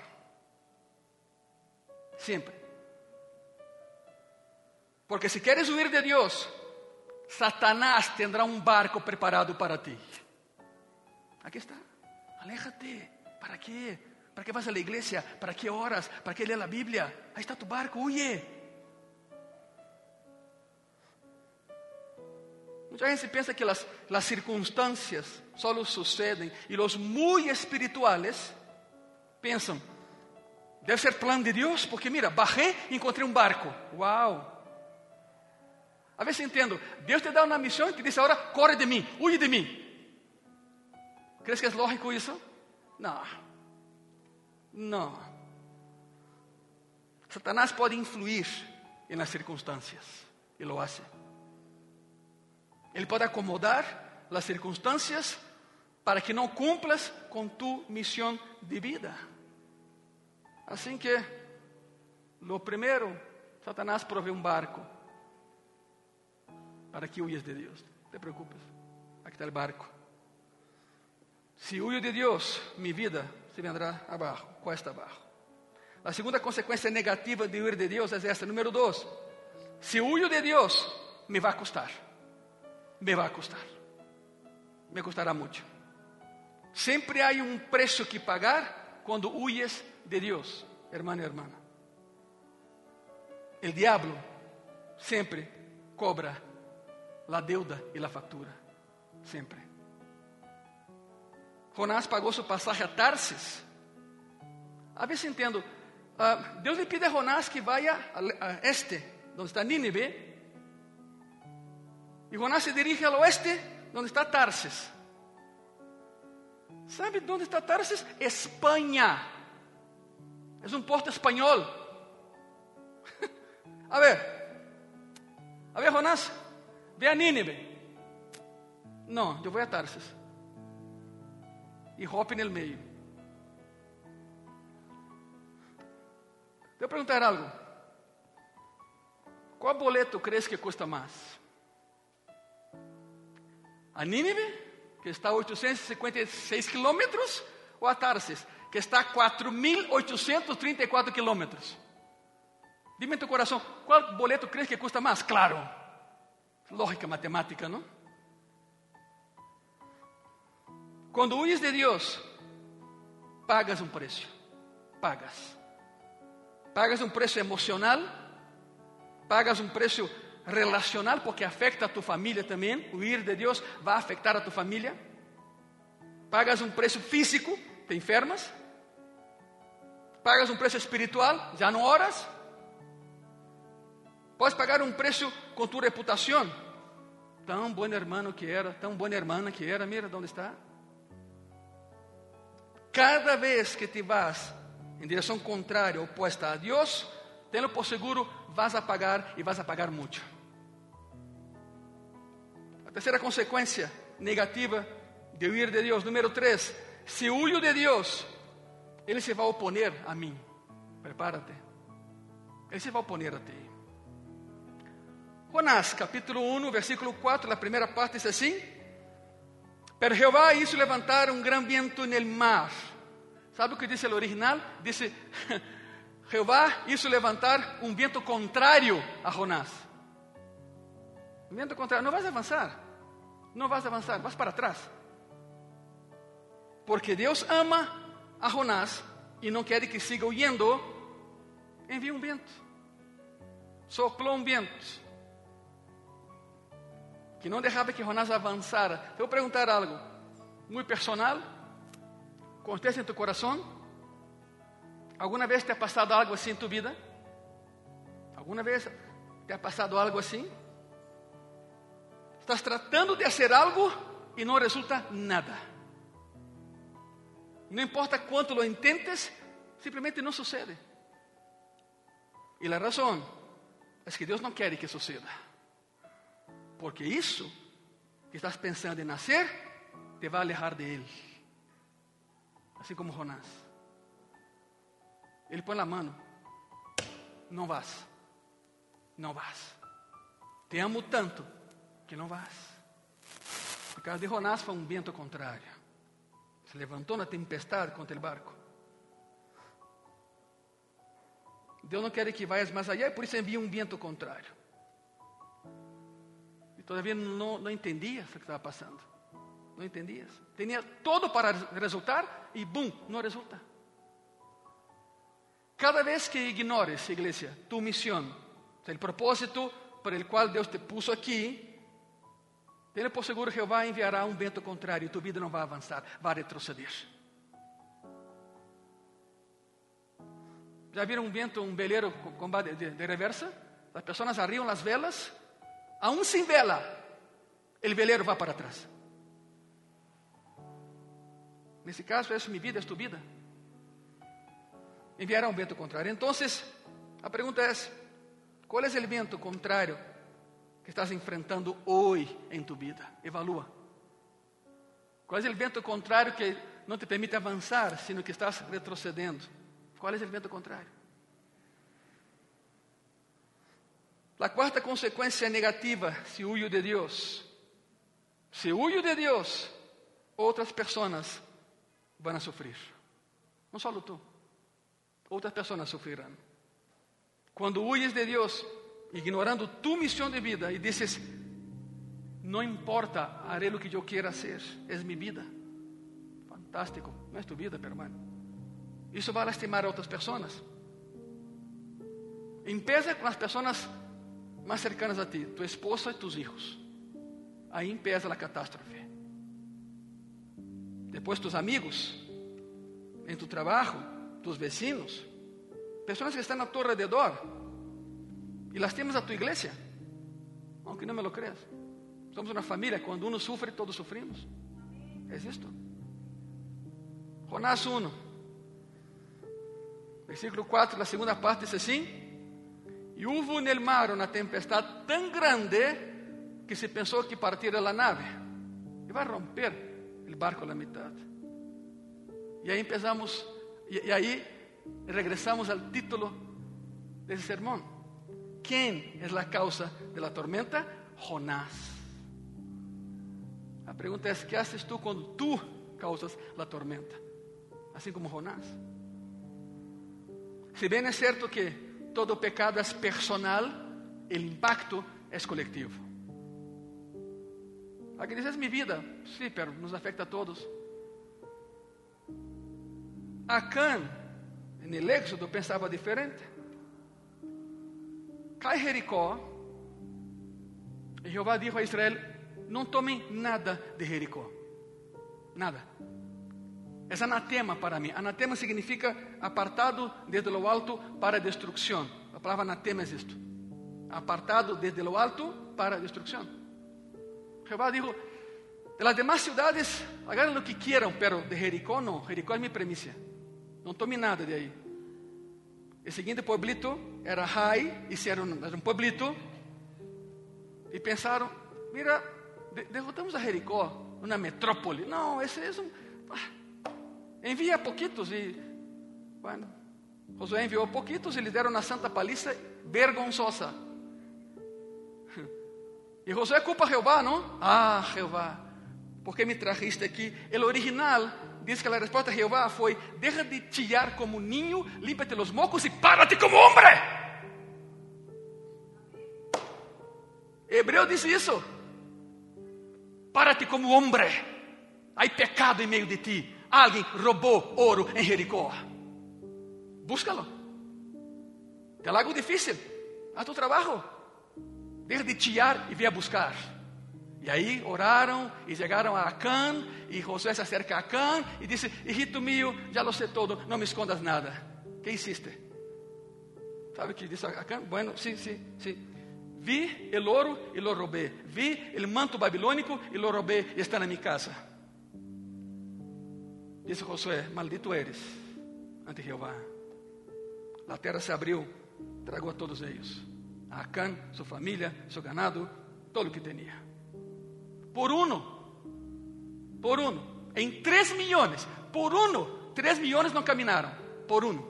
Sempre. Porque se queres huir de Deus, Satanás tendrá um barco preparado para ti. Aqui está. Aléjate. ¿Para quê? ¿Para qué vas a la iglesia? ¿Para qué oras? ¿Para qué lees la Biblia? Ahí está tu barco, huye. Muita gente pensa que as, as circunstâncias só sucedem e os muito espirituales pensam, deve ser plano de Deus, porque mira, barré e encontrei um barco. Uau! A vezes entendo, Deus te dá uma missão e te diz agora, corre de mim, huye de mim. ¿Crees que é lógico isso? Não. Não. Satanás pode influir nas circunstâncias e lo hace. Ele pode acomodar as circunstâncias para que não cumplas com tu missão de vida. Assim que, lo primeiro, Satanás provê um barco para que huyas de Deus. Não te preocupes, aqui está o barco. Se huyo de Deus, minha vida se vendrá abaixo, cuesta abaixo. A segunda consequência negativa de huir de Deus é essa. Número dois, se huyo de Deus, me vai custar me vai custar. Me custará muito. Sempre há um preço que pagar quando huyes de Deus, hermano e hermana. O diabo sempre cobra a deuda e a factura. Sempre. Jonás pagou sua passagem a Tarsis. A vezes entendo. Uh, Deus lhe pide a Jonás que vá a, a este, onde está Nínive, e Jonás se dirige ao oeste, onde está Tarsis. ¿Sabe onde está Tarsis? Espanha. É um porto espanhol. (laughs) a ver, a ver, Jonás, ve a Nínive. Não, eu vou a Tarsis. E Hope no meio. Vou perguntar algo. Qual boleto crees que custa mais? A Nínive, que está a 856 quilômetros, ou a Tarsis, que está a 4.834 quilômetros. Dime teu coração, qual boleto crees que custa mais? Claro, lógica matemática, não? Quando huyes de Deus, pagas um preço. Pagas. Pagas um preço emocional, pagas um preço relacional, porque afecta a tu família também. O ir de Deus vai afetar a tu família. Pagas um preço físico, te enfermas. Pagas um preço espiritual, já não oras. Podes pagar um preço com tu reputação. Tão bom irmão que era, tão boa irmã que era, mira onde está. Cada vez que te vas em direção contrária, oposta a Deus, tenho por seguro, vas a pagar e vas a pagar muito. Terceira consequência negativa de huir de Deus. Número três, se huyo de Deus, Ele se vai oponer a mim. Prepárate. Ele se vai oponer a ti. Jonás, capítulo 1, versículo 4, a primeira parte diz assim: Pero Jeová hizo levantar um gran viento el mar. ¿Sabe o que diz o original? Dice: (laughs) Jeová hizo levantar um viento contrário a Jonás. Um viento contrário, não vais avançar não vas avançar, vas para trás. Porque Deus ama a Jonás e não quer que siga huyendo, envia um vento. Soplou um vento. Que não deixava que Jonás avançara. Eu vou perguntar algo muito personal. Acontece em tu coração? Alguma vez te ha passado algo assim em tu vida? Alguma vez te ha passado algo assim? Estás tratando de fazer algo e não resulta nada. Não importa quanto lo intentes, simplesmente não sucede. E a razão é que Deus não quer que suceda. Porque isso que estás pensando em nascer te vai alejar de Ele. Assim como Jonás. Ele põe a mão. Não vas. Não vas. Te amo tanto que não vas. O caso de Jonás foi um vento contrário. Se levantou na tempestade contra o barco. Deus não quer que vayas mais allá, e por isso envia um vento contrário. E todavia não, não entendias o que estava passando. Não entendias. Tinha todo para resultar e, bum, não resulta. Cada vez que ignores, igreja, tu missão, o propósito para o qual Deus te puso aqui, tenha por seguro que Jeová enviará um vento contrário e tua vida não vai avançar, vai retroceder. Já viram um vento, um veleiro com de, de reversa? As pessoas arriam as velas, aún sem vela, o veleiro vai para trás. Nesse caso, é minha vida, é tua vida. Enviará um vento contrário. Então, a pergunta é: qual é o vento contrário que estás enfrentando hoje em tu vida? Evalua. Qual é o vento contrário que não te permite avançar, sino que estás retrocedendo? Qual é o vento contrário? A quarta consequência negativa, se huyo de Deus. Se huyo de Deus, outras pessoas vão sofrer. Não só tu, outras pessoas sofrerão. Quando huyes de Deus, ignorando tu missão de vida e dices, não importa, haré lo que eu quero ser, é minha vida. Fantástico, não é tu vida, hermano. Isso vai lastimar a pessoas. Empieza com as pessoas mais cercanas a ti, tu esposa e tus hijos. Aí empieza a catástrofe. Depois tus amigos, em tu trabalho, tus vecinos, pessoas que estão a tu alrededor e lastimas a tu igreja, aunque não me lo creas. Somos uma família, quando um sofre, todos sofrimos. É isto. Jonás 1, versículo 4, a segunda parte diz assim: E houve no mar uma tempestade tão grande que se pensou que partira a nave e vai romper o barco a metade. E aí empezamos, e, e aí regressamos ao título desse sermão. Quem é a causa da tormenta? Jonás. A pergunta é: que haces tu quando tu causas a tormenta? Assim como Jonás. Se bem é certo que todo pecado é personal, o impacto é coletivo. Aqui diz, é minha vida. Sim, pero nos afeta a todos. Acã, no Éxodo, pensava diferente. Cai Jericó. E Jeová disse a Israel: Não tomem nada de Jericó. Nada. É anatema para mim. Anatema significa apartado desde lo alto para destruição. A palavra anatema é isto. Apartado desde lo alto para destruição. Jehová dijo, de las demás ciudades, hagan lo que quieran, pero de Jericó no, Jericó es mi premisa. No tome nada de ahí. El siguiente pueblito era Jai, hicieron un pueblito y pensaron, mira, derrotamos a Jericó, una metrópole. No, ese es un... Ah, envía poquitos y, bueno, Josué envió poquitos y les dieron una santa paliza vergonzosa. (laughs) E José culpa a Jeová, não? Ah, Jeová, por que me trajiste aqui? O original diz que a resposta de Jeová foi: Deja de chillar como niño, límpiate los mocos e párate como hombre. Hebreu diz isso. Párate como hombre. Há pecado em meio de ti. Alguém roubou ouro em Jericó. Búscalo. Te algo difícil. Haz tu trabalho. Deja de chiar e vem a buscar. E aí oraram e chegaram a Acã, e José se acerca a Acã e disse: Hijito mío, já lo sei todo, não me escondas nada. que hiciste? Sabe o que disse Acã? Bueno, sim, sim, sim. Vi el ouro e lo robé. Vi el manto babilônico e lo robé e está na minha casa. Disse Josué: Maldito eres ante Jeová. A terra se abriu tragou a todos ellos. A Acán, su familia, su ganado, todo lo que tenía. Por uno, por uno, en tres millones, por uno, tres millones no caminaron, por uno.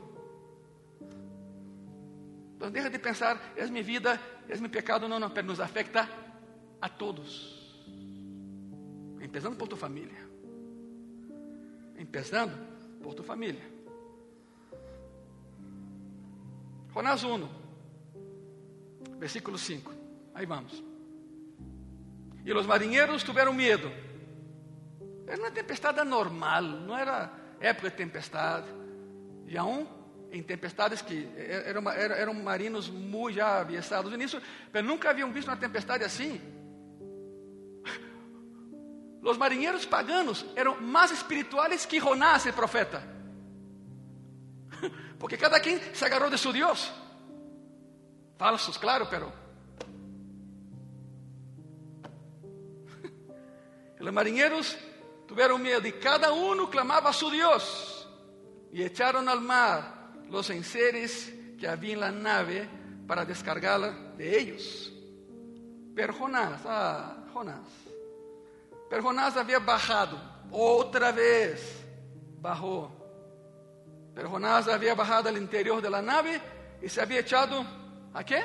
Entonces deja de pensar, es mi vida, es mi pecado, no, pero nos afecta a todos. Empezando por tu familia. Empezando por tu familia. Jonás 1, versículo 5. Aí vamos. E os marinheiros tiveram medo. Era uma tempestade normal, não era época de tempestade. E aún em tempestades que eram, eram, marinos muito já aviestados nisso, mas nunca haviam visto uma tempestade assim. Os marinheiros paganos eram mais espirituais que Jonás, o profeta. Porque cada quem se agarrou de seu Deus. Falsos, claro, pero. Os marinheiros tiveram medo e cada um clamava a seu Deus. E echaram al mar los enseres que havia en la nave para descargarla de ellos. Pero Jonás, ah, Jonás. Pero Jonás havia bajado outra vez. Bajou Pero Jonás había bajado al interior de la nave y se había echado a qué?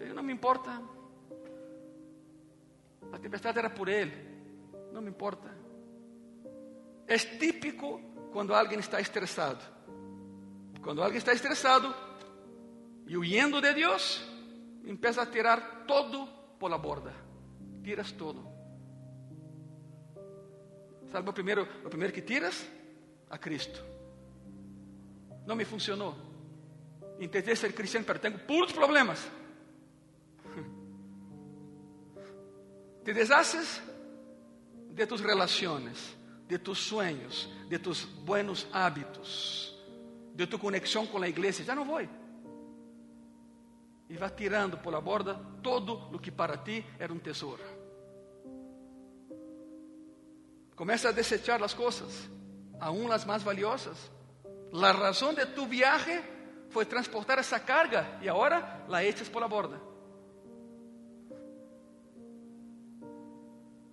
Pero no me importa. La tempestad era por él. No me importa. Es típico cuando alguien está estresado. Cuando alguien está estresado y huyendo de Dios, empieza a tirar todo por la borda. Tiras todo. ¿Sabe lo primero, lo primero que tiras? a Cristo. Não me funcionou. Intentei ser cristiano, pero tenho puros problemas. Te deshaces de tus relaciones, de tus sueños, de tus buenos hábitos, de tu conexión con la iglesia. Já não vou. E vai tirando por la borda todo o que para ti era um tesouro. Começa a desechar as coisas aún las más valiosas. La razón de tu viaje fue transportar esa carga y ahora la echas por la borda.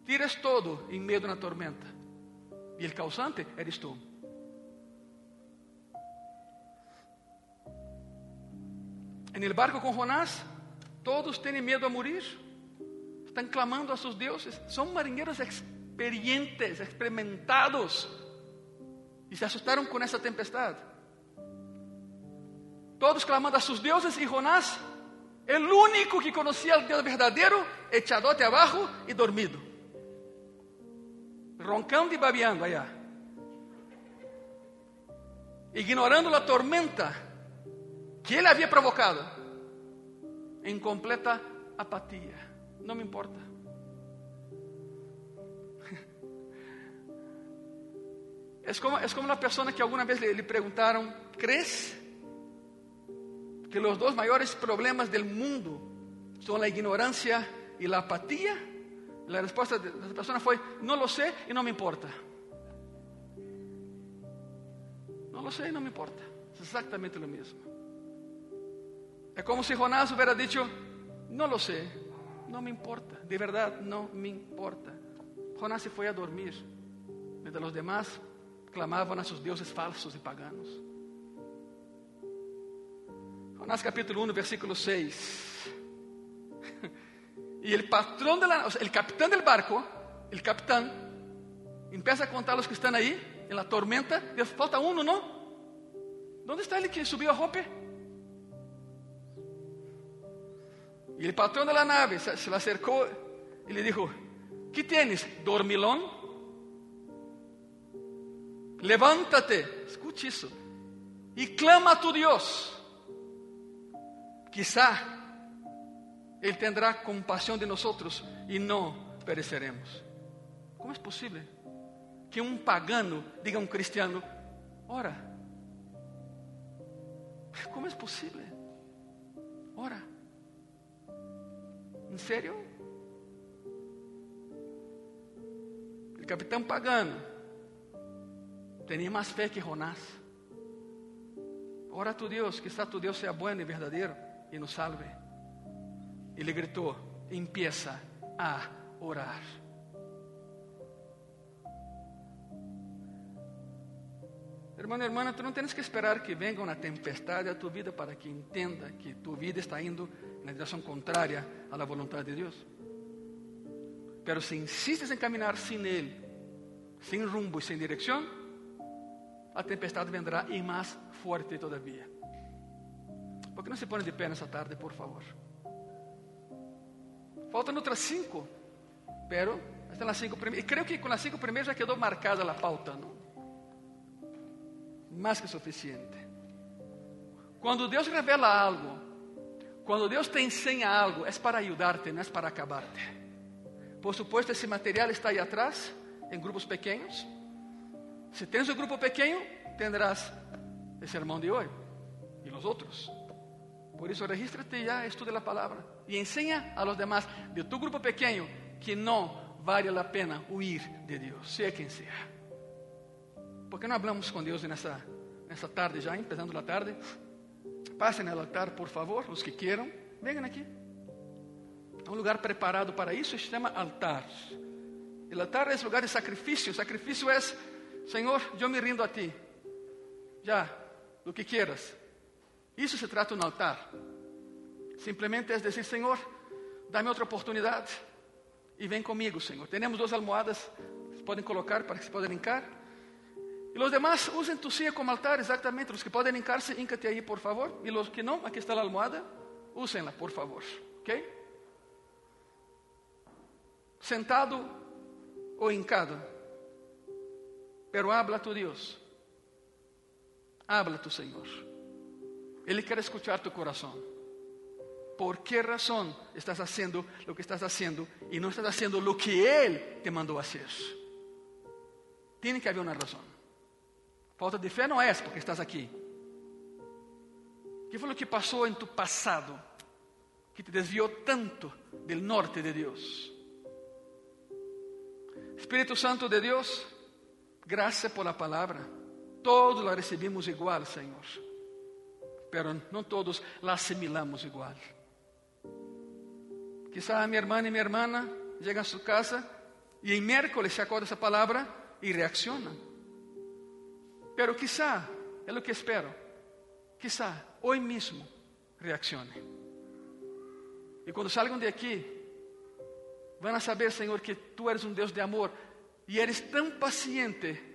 Tiras todo en medio de una tormenta y el causante eres tú. En el barco con Jonás, todos tienen miedo a morir. Están clamando a sus dioses. Son marineros experientes, experimentados e se assustaram com essa tempestade. Todos clamando a seus deuses e Jonás, o único que conhecia o Deus verdadeiro, echado até abaixo e dormido, roncando e babeando allá, ignorando a tormenta que ele havia provocado, em completa apatia. Não me importa. (laughs) Es como, es como una persona que alguna vez le, le preguntaron, ¿crees que los dos mayores problemas del mundo son la ignorancia y la apatía? La respuesta de esa persona fue, no lo sé y no me importa. No lo sé y no me importa. Es exactamente lo mismo. Es como si Jonás hubiera dicho, no lo sé, no me importa, de verdad no me importa. Jonás se fue a dormir, mientras los demás clamavam a seus deuses falsos e paganos. Jonás capítulo 1, versículo 6. Y el patrón de la, el capitán del barco, el capitán, empieza a contar a los que están ahí en la tormenta. Dios, falta uno, ¿no? ¿Dónde está el que subió a Jope? Y el patrón de la nave se, se acercó y le dijo, ¿qué tienes? ¿Dormilón? Levántate, escute isso, e clama a tu Deus. Quizá Ele tendrá compaixão de nós e não pereceremos. Como é possível que um pagano diga a um cristiano: ora? Como é possível? Ora. Em sério? O capitão pagano Tenía más fe que Jonás. ora a tu Deus, que está tu Deus sea bueno y verdadero y nos salve. Y le gritó, empieza a orar. Hermano, hermana, tú no tienes que esperar que venga una tempestad a tu vida para que entienda que tu vida está yendo en la dirección contraria a la de Dios. Pero si insistes en caminar sin Él, sin rumbo y sin dirección, la tempestad vendrá y más fuerte todavía. ¿Por no se pone de pé essa tarde, por favor? Faltam outras cinco, pero estão as cinco primeiras. E creio que com as cinco primeiras já quedou marcada a pauta, não? Mais que suficiente. Quando Deus revela algo, quando Deus te ensina algo, é para ajudar-te, não é para acabar-te. Por supuesto, esse material está aí atrás, em grupos pequenos. Se tens um grupo pequeno, tendrás o sermão de hoje e os outros. Por isso, regístrate já, estude a palavra e ensina a los demás de tu grupo pequeno que não vale a pena huir de Deus, seja quem seja. ¿Por que não hablamos com Deus nessa, nessa tarde já, empezando a tarde? Passem ao altar, por favor, os que queiram. Venham aqui. Há um lugar preparado para isso, se chama altar. O altar é lugar de sacrifício. Sacrifício é, Senhor, eu me rindo a ti. Já, do que quieras. Isso se trata um altar. Simplesmente é dizer, Senhor, dá-me outra oportunidade e vem comigo, Senhor. Temos duas almohadas, podem colocar para que se possam linkar. E os demais usem tu silla como altar, exatamente. Os que podem linkar-se, íncate aí, por favor. E os que não, aqui está a almohada, usem-la, por favor. Ok? Sentado ou hincado, pero habla tu Deus. Habla tu Senhor. Ele quer escuchar tu coração. ¿Por qué razón estás haciendo lo que estás haciendo y no estás haciendo lo que Él te mandó hacer? Tiene que haber una razón. Falta de fé não é porque estás aqui. ¿Qué fue lo que pasó en tu pasado que te desvió tanto del norte de Dios? Espíritu Santo de Dios, gracias por la palabra. Todos la recibimos igual, Señor. Pero no todos la asimilamos igual. Quizá mi hermana y mi hermana llegan a su casa y en miércoles se acorda esa palabra y reaccionan. Pero quizá, es lo que espero, quizá hoy mismo reaccione. Y cuando salgan de aquí, van a saber, Señor, que tú eres un Dios de amor y eres tan paciente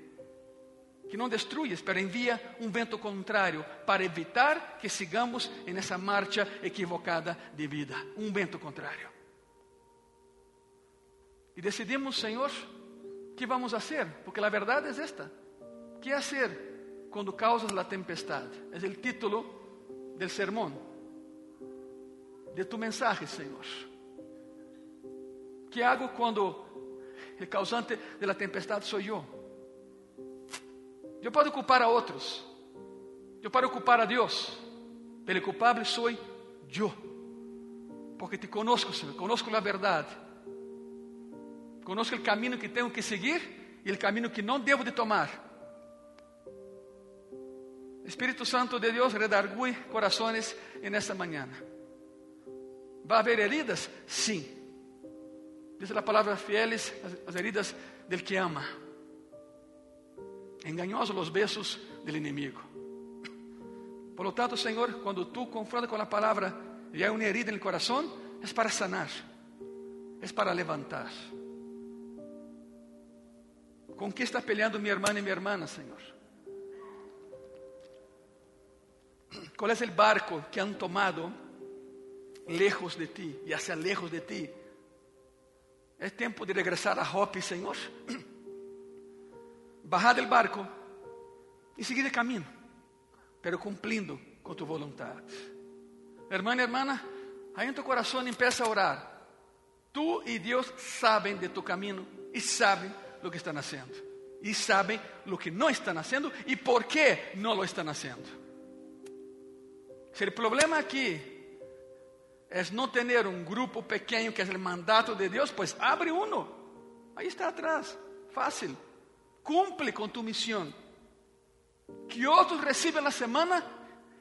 que não destruyes, pero envia um vento contrário para evitar que sigamos nessa marcha equivocada de vida. Um vento contrário. E decidimos, Senhor, que vamos fazer? Porque a verdade é esta. Que fazer quando causas a tempestade? É o título do sermão, de tu mensagem, Senhor. Que hago quando o causante de la tempestade sou eu? Eu posso culpar a outros. Eu posso culpar a Deus. Pero culpável sou eu. Porque te conosco, Senhor. Conosco a verdade. Conosco o caminho que tenho que seguir e o caminho que não devo de tomar. Espírito Santo de Deus redargüe corações nesta manhã. ¿Va a haver heridas? Sim. Diz a palavra fieles as heridas del que ama. Engañosos los besos del inimigo. Por lo tanto, Señor, cuando tú confrontas con la palabra y hay una herida en el corazón, es para sanar, es para levantar. ¿Con qué está peleando mi hermana y mi hermana, Señor? ¿Cuál es el barco que han tomado lejos de ti y hacia lejos de ti? Es tiempo de regresar a Hopi, Señor. Bajar del barco e seguir o caminho, pero cumprindo com tu vontade. Hermana, hermana, aí em tu coração empieza a orar. Tu e Deus sabem de tu caminho e sabem o que estão fazendo. E sabem o que não estão fazendo e por que não lo estão fazendo. Se o problema aqui é não ter um grupo pequeno que é o mandato de Deus, pues abre uno. Aí está atrás, fácil. Cumple com tu missão. Que outros recebam a semana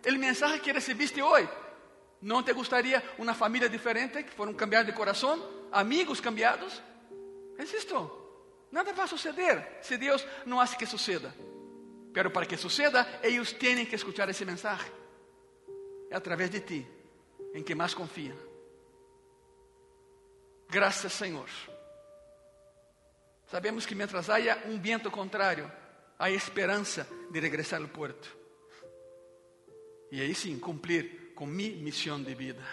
o mensaje que recebiste hoje. Não te gostaria uma família diferente, que foram cambiar de coração, amigos cambiados? É isto. Nada vai suceder se Deus não hace que suceda. Pero para que suceda, eles têm que escuchar esse mensaje. É através de ti em que mais confiam. Graças, Senhor. Sabemos que mientras haya um viento contrário, há esperança de regressar ao porto. E aí sim, cumprir com minha missão de vida.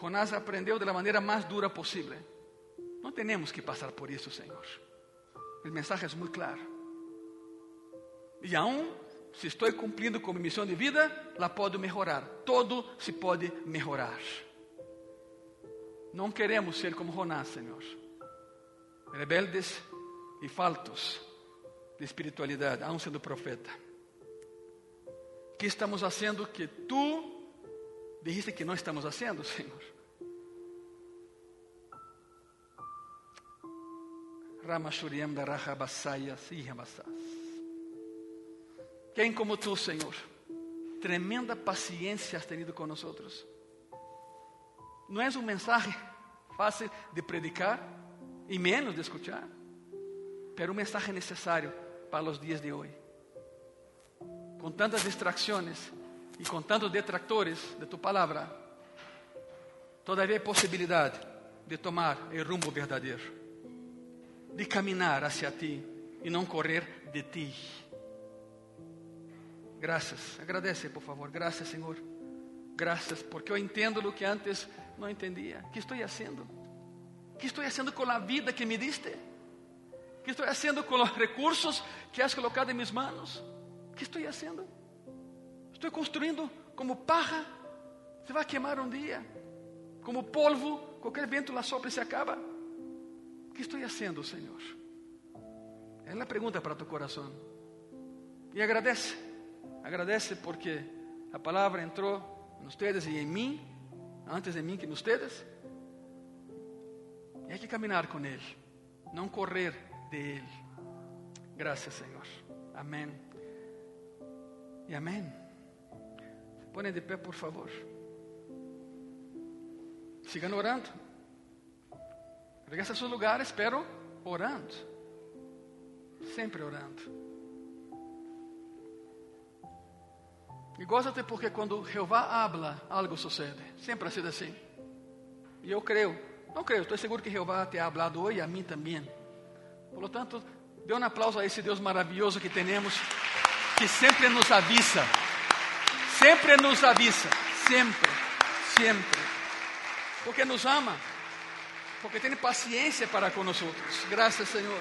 Jonás aprendeu da maneira mais dura possível. Não temos que passar por isso, Senhor. O mensagem é muito claro. E aún se estou cumprindo com minha missão de vida, la posso melhorar. Todo se pode melhorar. Não queremos ser como Jonás, Senhor. Rebeldes e faltos de espiritualidade, aún sendo profeta. O que estamos fazendo que tu dijiste que não estamos fazendo, Senhor? Ramashuriam da e. Quem como tu, Senhor? Tremenda paciência has tenido com nós. Não é um mensagem fácil de predicar e menos de escuchar, pero um mensagem necessário para os dias de hoje. Com tantas distrações e com tantos detractores de tu palavra, todavia há possibilidade de tomar o rumo verdadeiro de caminhar hacia ti e não correr de ti. Graças, agradece por favor, graças Senhor. Graças, porque eu entendo o que antes não entendia. O que estou O que estou fazendo com a vida que me diste? O que estou fazendo com os recursos que has colocado em mãos? O que estou fazendo? Estou construindo como paja, se vai queimar um dia, como polvo, qualquer vento lá sopra e se acaba que estou fazendo, Senhor? É a pergunta para tu coração. E agradece, agradece porque a palavra entrou em vocês e em mim, antes de mim que em vocês. E há que caminhar com Ele, não correr de Ele. Graças, Senhor. Amém. E amém. Põe de pé, por favor. Sigam orando. Regresse a seus lugares, pero orando. Sempre orando. E gosta porque quando Jeová habla, algo sucede. Sempre ha sido assim. E eu creio, não creio, estou seguro que Jeová te ha hablado hoje, a mim também. Por lo tanto, dê um aplauso a esse Deus maravilhoso que temos, que sempre nos avisa. Sempre nos avisa. Sempre, sempre. Porque nos ama porque tem paciência para com nós. Graças, Senhor.